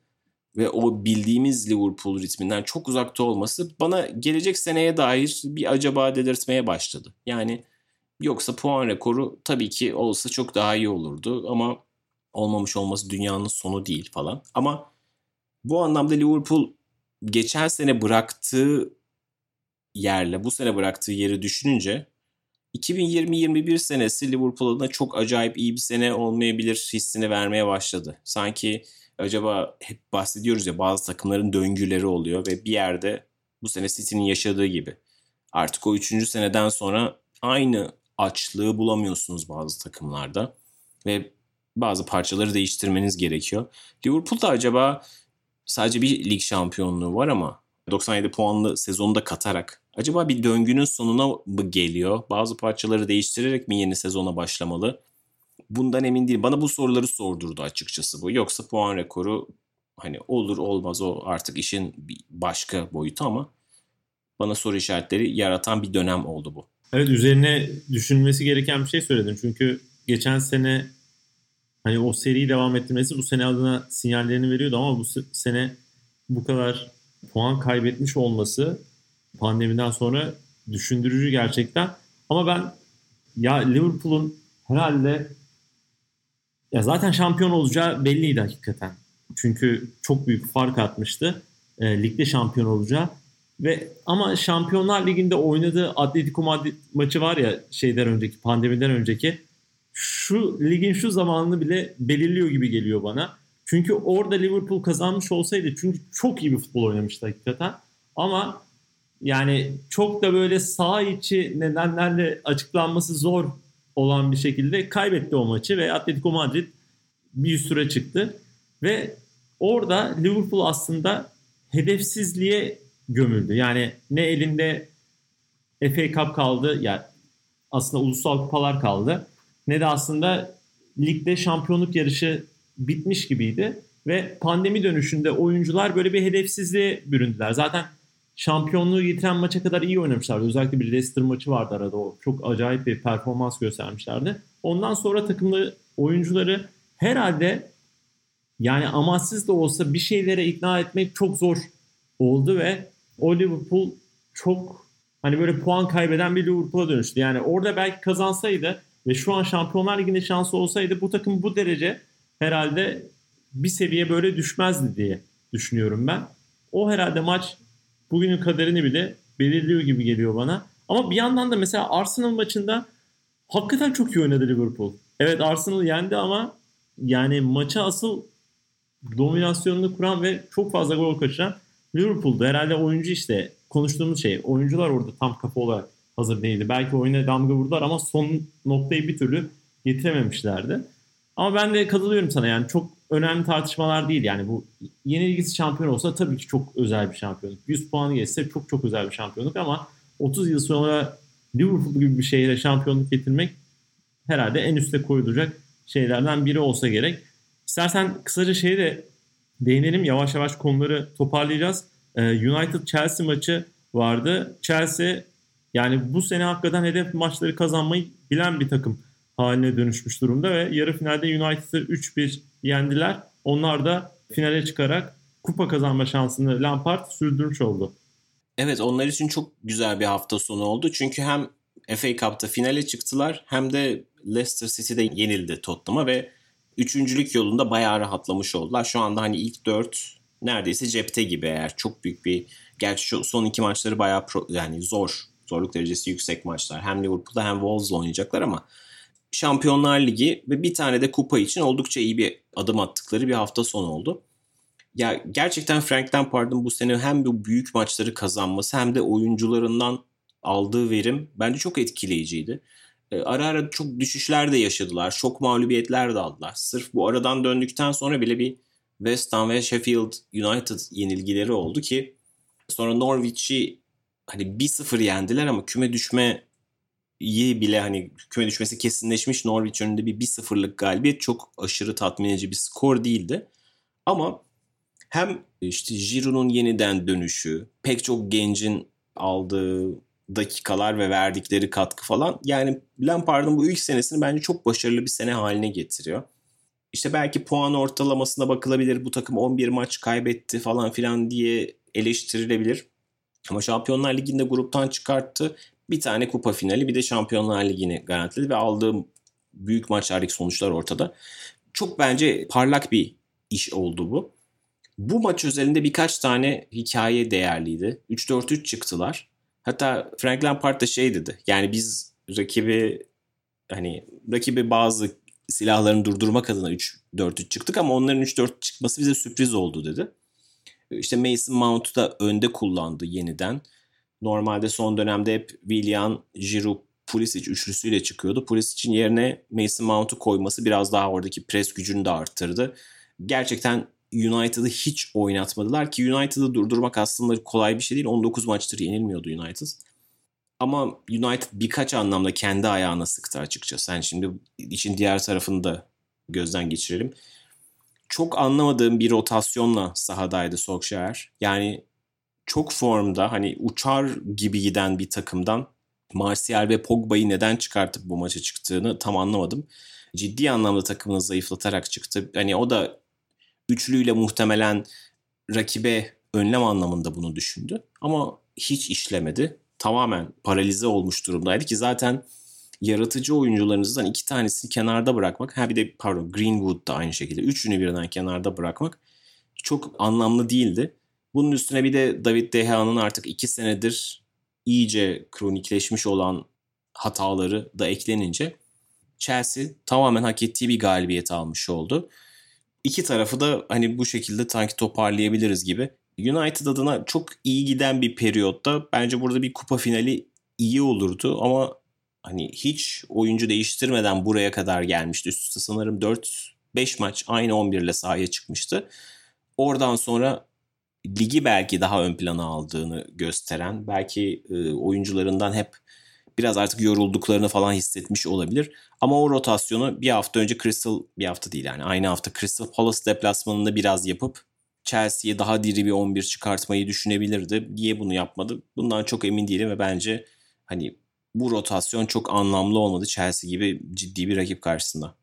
ve o bildiğimiz Liverpool ritminden çok uzakta olması bana gelecek seneye dair bir acaba delirtmeye başladı. Yani yoksa puan rekoru tabii ki olsa çok daha iyi olurdu ama olmamış olması dünyanın sonu değil falan. Ama bu anlamda Liverpool geçen sene bıraktığı yerle bu sene bıraktığı yeri düşününce 2020-21 senesi Liverpool adına çok acayip iyi bir sene olmayabilir hissini vermeye başladı. Sanki acaba hep bahsediyoruz ya bazı takımların döngüleri oluyor ve bir yerde bu sene City'nin yaşadığı gibi. Artık o üçüncü seneden sonra aynı açlığı bulamıyorsunuz bazı takımlarda ve bazı parçaları değiştirmeniz gerekiyor. Liverpool'da acaba sadece bir lig şampiyonluğu var ama 97 puanlı sezonu da katarak acaba bir döngünün sonuna mı geliyor? Bazı parçaları değiştirerek mi yeni sezona başlamalı? Bundan emin değil. Bana bu soruları sordurdu açıkçası bu. Yoksa puan rekoru hani olur olmaz o artık işin başka boyutu ama bana soru işaretleri yaratan bir dönem oldu bu. Evet üzerine düşünülmesi gereken bir şey söyledin. Çünkü geçen sene hani o seriyi devam ettirmesi bu sene adına sinyallerini veriyordu ama bu sene bu kadar puan kaybetmiş olması pandemiden sonra düşündürücü gerçekten. Ama ben ya Liverpool'un herhalde ya zaten şampiyon olacağı belliydi hakikaten. Çünkü çok büyük fark atmıştı. E, ligde şampiyon olacağı. Ve ama Şampiyonlar Ligi'nde oynadığı Atletico Madrid maçı var ya şeyden önceki pandemiden önceki şu ligin şu zamanını bile belirliyor gibi geliyor bana. Çünkü orada Liverpool kazanmış olsaydı çünkü çok iyi bir futbol oynamıştı hakikaten. Ama yani çok da böyle sağ içi nedenlerle açıklanması zor olan bir şekilde kaybetti o maçı ve Atletico Madrid bir süre çıktı. Ve orada Liverpool aslında hedefsizliğe gömüldü. Yani ne elinde FA Cup kaldı, yani aslında ulusal kupalar kaldı. Ne de aslında ligde şampiyonluk yarışı bitmiş gibiydi. Ve pandemi dönüşünde oyuncular böyle bir hedefsizliğe büründüler. Zaten şampiyonluğu getiren maça kadar iyi oynamışlardı. Özellikle bir Leicester maçı vardı arada. O çok acayip bir performans göstermişlerdi. Ondan sonra takımlı oyuncuları herhalde yani amaçsız da olsa bir şeylere ikna etmek çok zor oldu ve o Liverpool çok hani böyle puan kaybeden bir Liverpool'a dönüştü. Yani orada belki kazansaydı ve şu an Şampiyonlar Ligi'nde şansı olsaydı bu takım bu derece herhalde bir seviye böyle düşmezdi diye düşünüyorum ben. O herhalde maç bugünün kaderini bile belirliyor gibi geliyor bana. Ama bir yandan da mesela Arsenal maçında hakikaten çok iyi oynadı Liverpool. Evet Arsenal yendi ama yani maça asıl dominasyonunu kuran ve çok fazla gol kaçıran Liverpool'da herhalde oyuncu işte konuştuğumuz şey oyuncular orada tam kafa olarak hazır değildi. Belki oyuna damga vurdular ama son noktayı bir türlü getirememişlerdi. Ama ben de katılıyorum sana yani çok önemli tartışmalar değil. Yani bu yenilgisi şampiyon olsa tabii ki çok özel bir şampiyonluk. 100 puanı geçse çok çok özel bir şampiyonluk ama 30 yıl sonra Liverpool gibi bir şehre şampiyonluk getirmek herhalde en üste koyulacak şeylerden biri olsa gerek. İstersen kısaca şeyi de değinelim. Yavaş yavaş konuları toparlayacağız. Ee, United-Chelsea maçı vardı. Chelsea yani bu sene hakikaten hedef maçları kazanmayı bilen bir takım haline dönüşmüş durumda ve yarı finalde United'ı 3-1 yendiler. Onlar da finale çıkarak kupa kazanma şansını Lampard sürdürmüş oldu. Evet onlar için çok güzel bir hafta sonu oldu. Çünkü hem FA Cup'ta finale çıktılar hem de Leicester City'de yenildi Tottenham'a ve üçüncülük yolunda bayağı rahatlamış oldular. Şu anda hani ilk dört neredeyse cepte gibi eğer çok büyük bir gerçi son iki maçları bayağı pro, yani zor zorluk derecesi yüksek maçlar. Hem Liverpool'da hem Wolves'la oynayacaklar ama Şampiyonlar Ligi ve bir tane de kupa için oldukça iyi bir adım attıkları bir hafta sonu oldu. Ya gerçekten Frank Lampard'ın bu sene hem bu büyük maçları kazanması hem de oyuncularından aldığı verim bence çok etkileyiciydi. E, ara ara çok düşüşler de yaşadılar. Çok mağlubiyetler de aldılar. Sırf bu aradan döndükten sonra bile bir West Ham ve Sheffield United yenilgileri oldu ki sonra Norwich'i hani 1-0 yendiler ama küme düşme iyi bile hani küme düşmesi kesinleşmiş Norwich önünde bir 1-0'lık galibiyet çok aşırı tatmin edici bir skor değildi. Ama hem işte Giroud'un yeniden dönüşü, pek çok gencin aldığı dakikalar ve verdikleri katkı falan yani Lampard'ın bu ilk senesini bence çok başarılı bir sene haline getiriyor. İşte belki puan ortalamasına bakılabilir bu takım 11 maç kaybetti falan filan diye eleştirilebilir. Ama Şampiyonlar Ligi'nde gruptan çıkarttı. Bir tane kupa finali bir de Şampiyonlar Ligi'ni garantiledi ve aldığım büyük maçlardaki sonuçlar ortada. Çok bence parlak bir iş oldu bu. Bu maç özelinde birkaç tane hikaye değerliydi. 3-4-3 çıktılar. Hatta Frank Lampard da şey dedi. Yani biz rakibi hani rakibi bazı silahlarını durdurmak adına 3-4-3 çıktık ama onların 3-4 çıkması bize sürpriz oldu dedi. İşte Mason Mount'u da önde kullandı yeniden. Normalde son dönemde hep Willian, Giroud, Pulisic üçlüsüyle çıkıyordu. Pulisic'in yerine Mason Mount'u koyması biraz daha oradaki pres gücünü de arttırdı. Gerçekten United'ı hiç oynatmadılar ki United'ı durdurmak aslında kolay bir şey değil. 19 maçtır yenilmiyordu United. Ama United birkaç anlamda kendi ayağına sıktı açıkçası. Yani şimdi işin diğer tarafını da gözden geçirelim. Çok anlamadığım bir rotasyonla sahadaydı Solskjaer. Yani çok formda hani uçar gibi giden bir takımdan Martial ve Pogba'yı neden çıkartıp bu maça çıktığını tam anlamadım. Ciddi anlamda takımını zayıflatarak çıktı. Hani o da üçlüyle muhtemelen rakibe önlem anlamında bunu düşündü. Ama hiç işlemedi. Tamamen paralize olmuş durumdaydı ki zaten yaratıcı oyuncularınızdan iki tanesini kenarda bırakmak. Ha bir de pardon Greenwood da aynı şekilde. Üçünü birden kenarda bırakmak çok anlamlı değildi. Bunun üstüne bir de David De Gea'nın artık iki senedir iyice kronikleşmiş olan hataları da eklenince Chelsea tamamen hak ettiği bir galibiyet almış oldu. İki tarafı da hani bu şekilde sanki toparlayabiliriz gibi. United adına çok iyi giden bir periyotta bence burada bir kupa finali iyi olurdu ama hani hiç oyuncu değiştirmeden buraya kadar gelmişti. Üst üste sanırım 4-5 maç aynı 11 ile sahaya çıkmıştı. Oradan sonra ligi belki daha ön plana aldığını gösteren, belki e, oyuncularından hep biraz artık yorulduklarını falan hissetmiş olabilir. Ama o rotasyonu bir hafta önce Crystal, bir hafta değil yani aynı hafta Crystal Palace deplasmanında biraz yapıp Chelsea'ye daha diri bir 11 çıkartmayı düşünebilirdi. Niye bunu yapmadı? Bundan çok emin değilim ve bence hani bu rotasyon çok anlamlı olmadı Chelsea gibi ciddi bir rakip karşısında.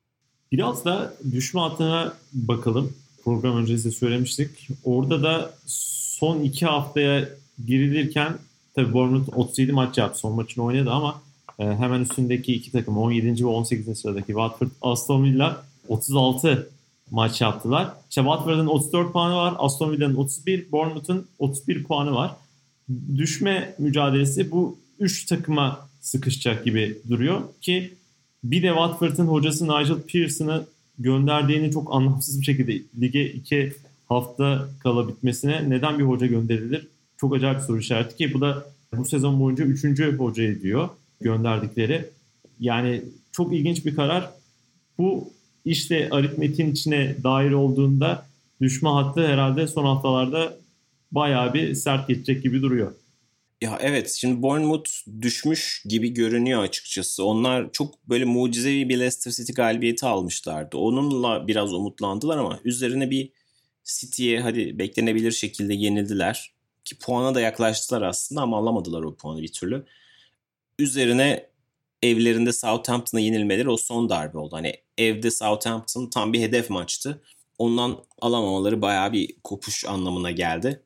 Biraz da düşme hattına bakalım. Program öncesinde söylemiştik. Orada da son iki haftaya girilirken Tabii Bournemouth 37 maç yaptı. Son maçını oynadı ama e, hemen üstündeki iki takım 17. ve 18. sıradaki Watford, Aston Villa 36 maç yaptılar. İşte Watford'ın 34 puanı var. Aston Villa'nın 31, Bournemouth'un 31 puanı var. Düşme mücadelesi bu 3 takıma sıkışacak gibi duruyor ki bir de Watford'ın hocası Nigel Pearson'ı gönderdiğini çok anlamsız bir şekilde lige 2 hafta kala bitmesine neden bir hoca gönderilir? Çok acayip soru işareti ki bu da bu sezon boyunca 3. hoca ediyor gönderdikleri. Yani çok ilginç bir karar. Bu işte aritmetin içine dair olduğunda düşme hattı herhalde son haftalarda bayağı bir sert geçecek gibi duruyor. Ya evet şimdi Bournemouth düşmüş gibi görünüyor açıkçası. Onlar çok böyle mucizevi bir Leicester City galibiyeti almışlardı. Onunla biraz umutlandılar ama üzerine bir City'ye hadi beklenebilir şekilde yenildiler. Ki puana da yaklaştılar aslında ama alamadılar o puanı bir türlü. Üzerine evlerinde Southampton'a yenilmeleri o son darbe oldu. Hani evde Southampton tam bir hedef maçtı. Ondan alamamaları bayağı bir kopuş anlamına geldi.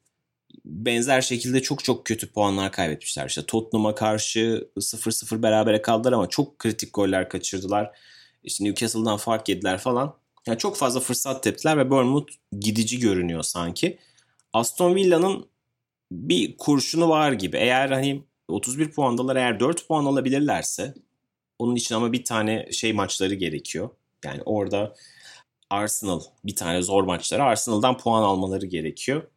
Benzer şekilde çok çok kötü puanlar kaybetmişler. İşte Tottenham'a karşı 0-0 berabere kaldılar ama çok kritik goller kaçırdılar. İşte Newcastle'dan fark yediler falan. Yani çok fazla fırsat teptiler ve Bournemouth gidici görünüyor sanki. Aston Villa'nın bir kurşunu var gibi. Eğer hani 31 puandalar eğer 4 puan alabilirlerse onun için ama bir tane şey maçları gerekiyor. Yani orada Arsenal bir tane zor maçları Arsenal'dan puan almaları gerekiyor.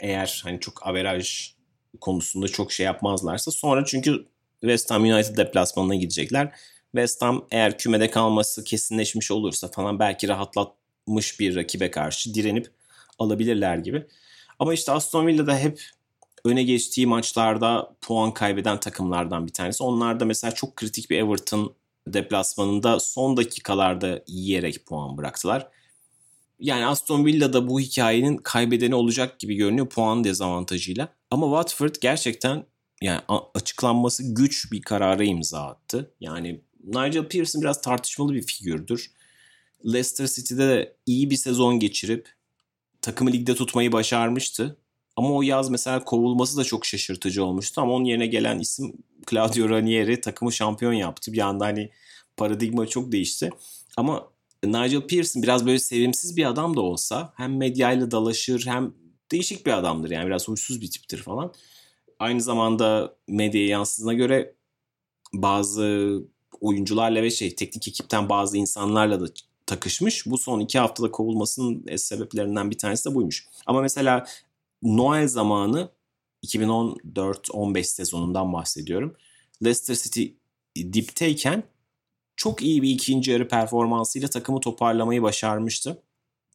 Eğer hani çok averaj konusunda çok şey yapmazlarsa sonra çünkü West Ham United deplasmanına gidecekler. West Ham eğer kümede kalması kesinleşmiş olursa falan belki rahatlatmış bir rakibe karşı direnip alabilirler gibi. Ama işte Aston Villa da hep öne geçtiği maçlarda puan kaybeden takımlardan bir tanesi. Onlar da mesela çok kritik bir Everton deplasmanında son dakikalarda yiyerek puan bıraktılar. Yani Aston Villa da bu hikayenin kaybedeni olacak gibi görünüyor puan dezavantajıyla. Ama Watford gerçekten yani açıklanması güç bir karara imza attı. Yani Nigel Pearson biraz tartışmalı bir figürdür. Leicester City'de de iyi bir sezon geçirip takımı ligde tutmayı başarmıştı. Ama o yaz mesela kovulması da çok şaşırtıcı olmuştu. Ama onun yerine gelen isim Claudio Ranieri takımı şampiyon yaptı. Bir anda hani paradigma çok değişti. Ama Nigel Pearson biraz böyle sevimsiz bir adam da olsa hem medyayla dalaşır hem değişik bir adamdır. Yani biraz huysuz bir tiptir falan. Aynı zamanda medyaya yansıdığına göre bazı oyuncularla ve şey teknik ekipten bazı insanlarla da takışmış. Bu son iki haftada kovulmasının sebeplerinden bir tanesi de buymuş. Ama mesela Noel zamanı 2014-15 sezonundan bahsediyorum. Leicester City dipteyken çok iyi bir ikinci yarı performansıyla takımı toparlamayı başarmıştı.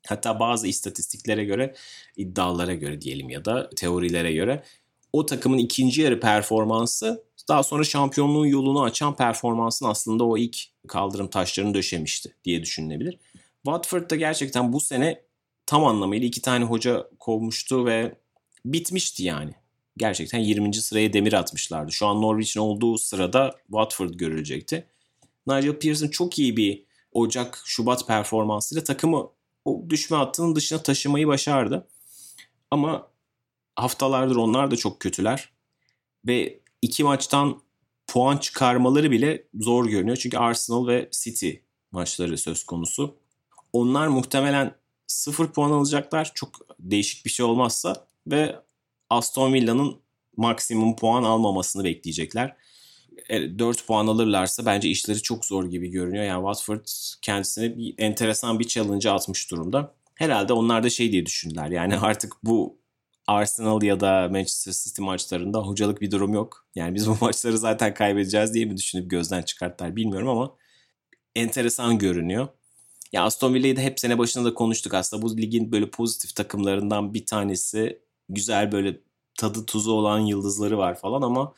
Hatta bazı istatistiklere göre, iddialara göre diyelim ya da teorilere göre o takımın ikinci yarı performansı daha sonra şampiyonluğun yolunu açan performansın aslında o ilk kaldırım taşlarını döşemişti diye düşünülebilir. Watford da gerçekten bu sene tam anlamıyla iki tane hoca kovmuştu ve bitmişti yani. Gerçekten 20. sıraya demir atmışlardı. Şu an Norwich'in olduğu sırada Watford görülecekti. Nigel Pearson çok iyi bir Ocak, Şubat performansıyla takımı o düşme hattının dışına taşımayı başardı. Ama haftalardır onlar da çok kötüler. Ve iki maçtan puan çıkarmaları bile zor görünüyor. Çünkü Arsenal ve City maçları söz konusu. Onlar muhtemelen sıfır puan alacaklar. Çok değişik bir şey olmazsa ve Aston Villa'nın maksimum puan almamasını bekleyecekler. 4 e, puan alırlarsa bence işleri çok zor gibi görünüyor. Yani Watford kendisine bir enteresan bir challenge atmış durumda. Herhalde onlar da şey diye düşündüler. Yani artık bu Arsenal ya da Manchester City maçlarında hocalık bir durum yok. Yani biz bu maçları zaten kaybedeceğiz diye mi düşünüp gözden çıkarttılar bilmiyorum ama enteresan görünüyor. Ya Aston Villa'yı da hep sene başında da konuştuk aslında. Bu ligin böyle pozitif takımlarından bir tanesi. Güzel böyle tadı tuzu olan yıldızları var falan ama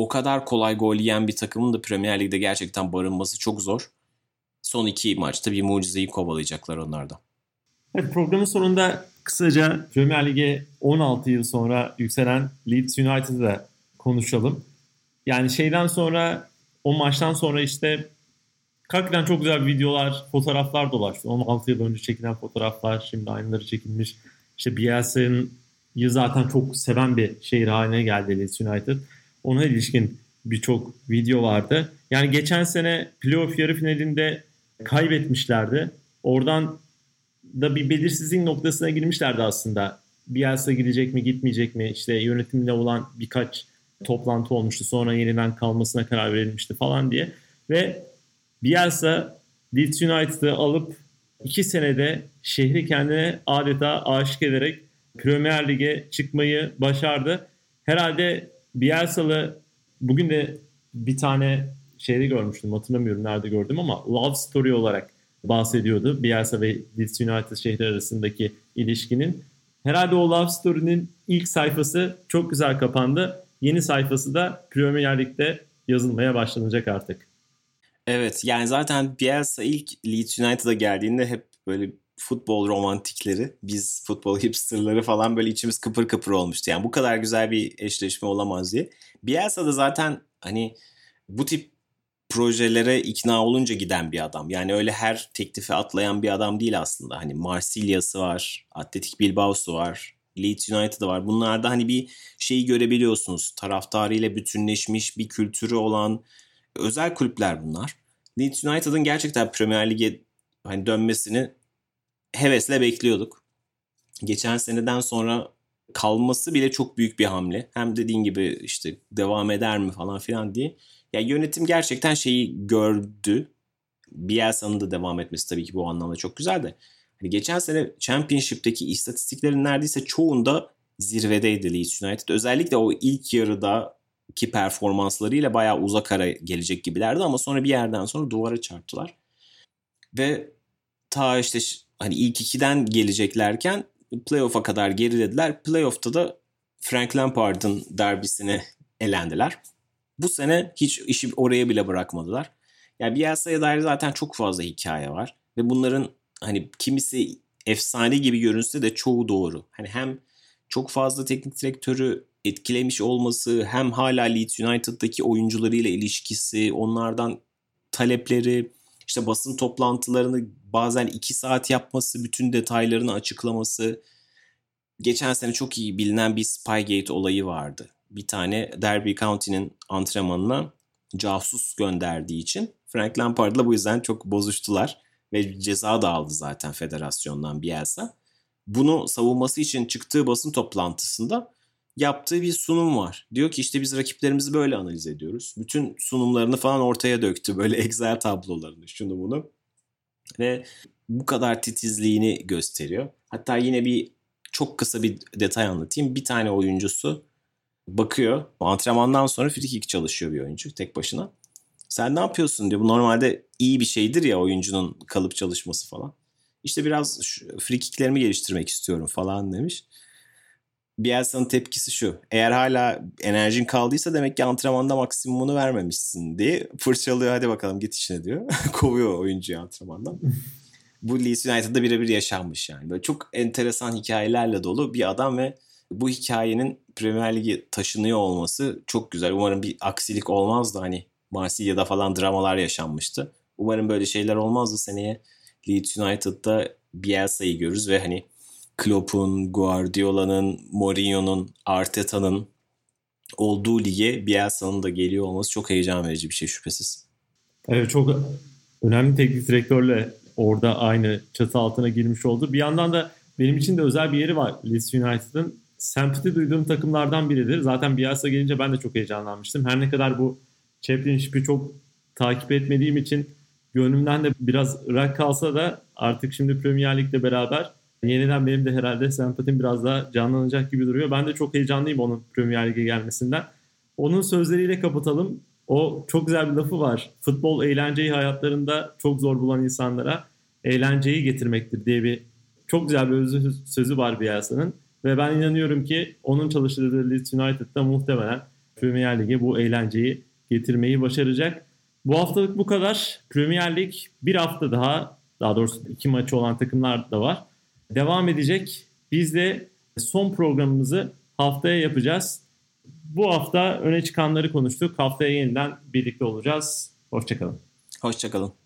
o kadar kolay gol yiyen bir takımın da Premier Lig'de gerçekten barınması çok zor. Son iki maçta bir mucizeyi kovalayacaklar onlarda. Evet, programın sonunda kısaca Premier Lig'e 16 yıl sonra yükselen Leeds United'ı konuşalım. Yani şeyden sonra o maçtan sonra işte Hakikaten çok güzel videolar, fotoğraflar dolaştı. 16 yıl önce çekilen fotoğraflar, şimdi aynıları çekilmiş. İşte Bielsa'nın zaten çok seven bir şehir haline geldi Leeds United. Ona ilişkin birçok video vardı. Yani geçen sene playoff yarı finalinde kaybetmişlerdi. Oradan da bir belirsizlik noktasına girmişlerdi aslında. Bielsa gidecek mi gitmeyecek mi? İşte yönetimle olan birkaç toplantı olmuştu. Sonra yeniden kalmasına karar verilmişti falan diye. Ve Bielsa Leeds United'ı alıp iki senede şehri kendine adeta aşık ederek Premier Lig'e çıkmayı başardı. Herhalde Bielsa'lı bugün de bir tane şeyde görmüştüm hatırlamıyorum nerede gördüm ama Love Story olarak bahsediyordu. Bielsa ve Leeds United şehri arasındaki ilişkinin. Herhalde o Love Story'nin ilk sayfası çok güzel kapandı. Yeni sayfası da Premier Lig'de yazılmaya başlanacak artık. Evet yani zaten Bielsa ilk Leeds United'a geldiğinde hep böyle futbol romantikleri, biz futbol hipsterları falan böyle içimiz kıpır kıpır olmuştu. Yani bu kadar güzel bir eşleşme olamaz diye. Bielsa da zaten hani bu tip projelere ikna olunca giden bir adam. Yani öyle her teklife atlayan bir adam değil aslında. Hani Marsilya'sı var, Atletik Bilbao'su var, Leeds United'ı var. Bunlarda hani bir şeyi görebiliyorsunuz. Taraftarıyla bütünleşmiş bir kültürü olan özel kulüpler bunlar. Leeds United'ın gerçekten Premier Lig'e hani dönmesini hevesle bekliyorduk. Geçen seneden sonra kalması bile çok büyük bir hamle. Hem dediğin gibi işte devam eder mi falan filan diye. Ya yönetim gerçekten şeyi gördü. Bielsa'nın da devam etmesi tabii ki bu anlamda çok güzel de. Hani geçen sene Championship'teki istatistiklerin neredeyse çoğunda zirvedeydi Leeds United. Özellikle o ilk yarıda ki performanslarıyla bayağı uzak ara gelecek gibilerdi ama sonra bir yerden sonra duvara çarptılar. Ve ta işte hani ilk ikiden geleceklerken playoff'a kadar gerilediler. Playoff'ta da Frank Lampard'ın derbisine elendiler. Bu sene hiç işi oraya bile bırakmadılar. Yani Bielsa'ya dair zaten çok fazla hikaye var. Ve bunların hani kimisi efsane gibi görünse de çoğu doğru. Hani hem çok fazla teknik direktörü etkilemiş olması hem hala Leeds United'daki oyuncularıyla ilişkisi, onlardan talepleri, işte basın toplantılarını bazen iki saat yapması, bütün detaylarını açıklaması. Geçen sene çok iyi bilinen bir Spygate olayı vardı. Bir tane Derby County'nin antrenmanına casus gönderdiği için Frank Lampard'la bu yüzden çok bozuştular ve ceza da aldı zaten federasyondan Bielsa. Bunu savunması için çıktığı basın toplantısında yaptığı bir sunum var. Diyor ki işte biz rakiplerimizi böyle analiz ediyoruz. Bütün sunumlarını falan ortaya döktü. Böyle Excel tablolarını şunu bunu. Ve bu kadar titizliğini gösteriyor. Hatta yine bir çok kısa bir detay anlatayım. Bir tane oyuncusu bakıyor. Antrenmandan sonra free kick çalışıyor bir oyuncu tek başına. Sen ne yapıyorsun diyor. Bu normalde iyi bir şeydir ya oyuncunun kalıp çalışması falan. İşte biraz free kicklerimi geliştirmek istiyorum falan demiş. Bielsa'nın tepkisi şu. Eğer hala enerjin kaldıysa demek ki antrenmanda maksimumunu vermemişsin diye fırçalıyor. Hadi bakalım git işine diyor. Kovuyor oyuncuyu antrenmandan. bu Leeds United'da birebir yaşanmış yani. Böyle çok enteresan hikayelerle dolu bir adam ve bu hikayenin Premier Ligi taşınıyor olması çok güzel. Umarım bir aksilik olmaz da hani Marsilya'da falan dramalar yaşanmıştı. Umarım böyle şeyler olmaz da seneye Leeds United'da Bielsa'yı görürüz ve hani Klopp'un, Guardiola'nın, Mourinho'nun, Arteta'nın olduğu lige Bielsa'nın da geliyor olması çok heyecan verici bir şey şüphesiz. Evet çok önemli teknik direktörle orada aynı çatı altına girmiş oldu. Bir yandan da benim için de özel bir yeri var Leeds United'ın. Sempati duyduğum takımlardan biridir. Zaten Bielsa gelince ben de çok heyecanlanmıştım. Her ne kadar bu Championship'i çok takip etmediğim için gönlümden de biraz rak kalsa da artık şimdi Premier Lig'le beraber yeniden benim de herhalde sempatim biraz daha canlanacak gibi duruyor. Ben de çok heyecanlıyım onun Premier Lig'e gelmesinden. Onun sözleriyle kapatalım. O çok güzel bir lafı var. Futbol eğlenceyi hayatlarında çok zor bulan insanlara eğlenceyi getirmektir diye bir çok güzel bir özü, sözü var Bielsa'nın. Ve ben inanıyorum ki onun çalıştırdığı Leeds United'da muhtemelen Premier Lig'e bu eğlenceyi getirmeyi başaracak. Bu haftalık bu kadar. Premier Lig bir hafta daha, daha doğrusu iki maçı olan takımlar da var devam edecek. Biz de son programımızı haftaya yapacağız. Bu hafta öne çıkanları konuştuk. Haftaya yeniden birlikte olacağız. Hoşçakalın. Hoşçakalın.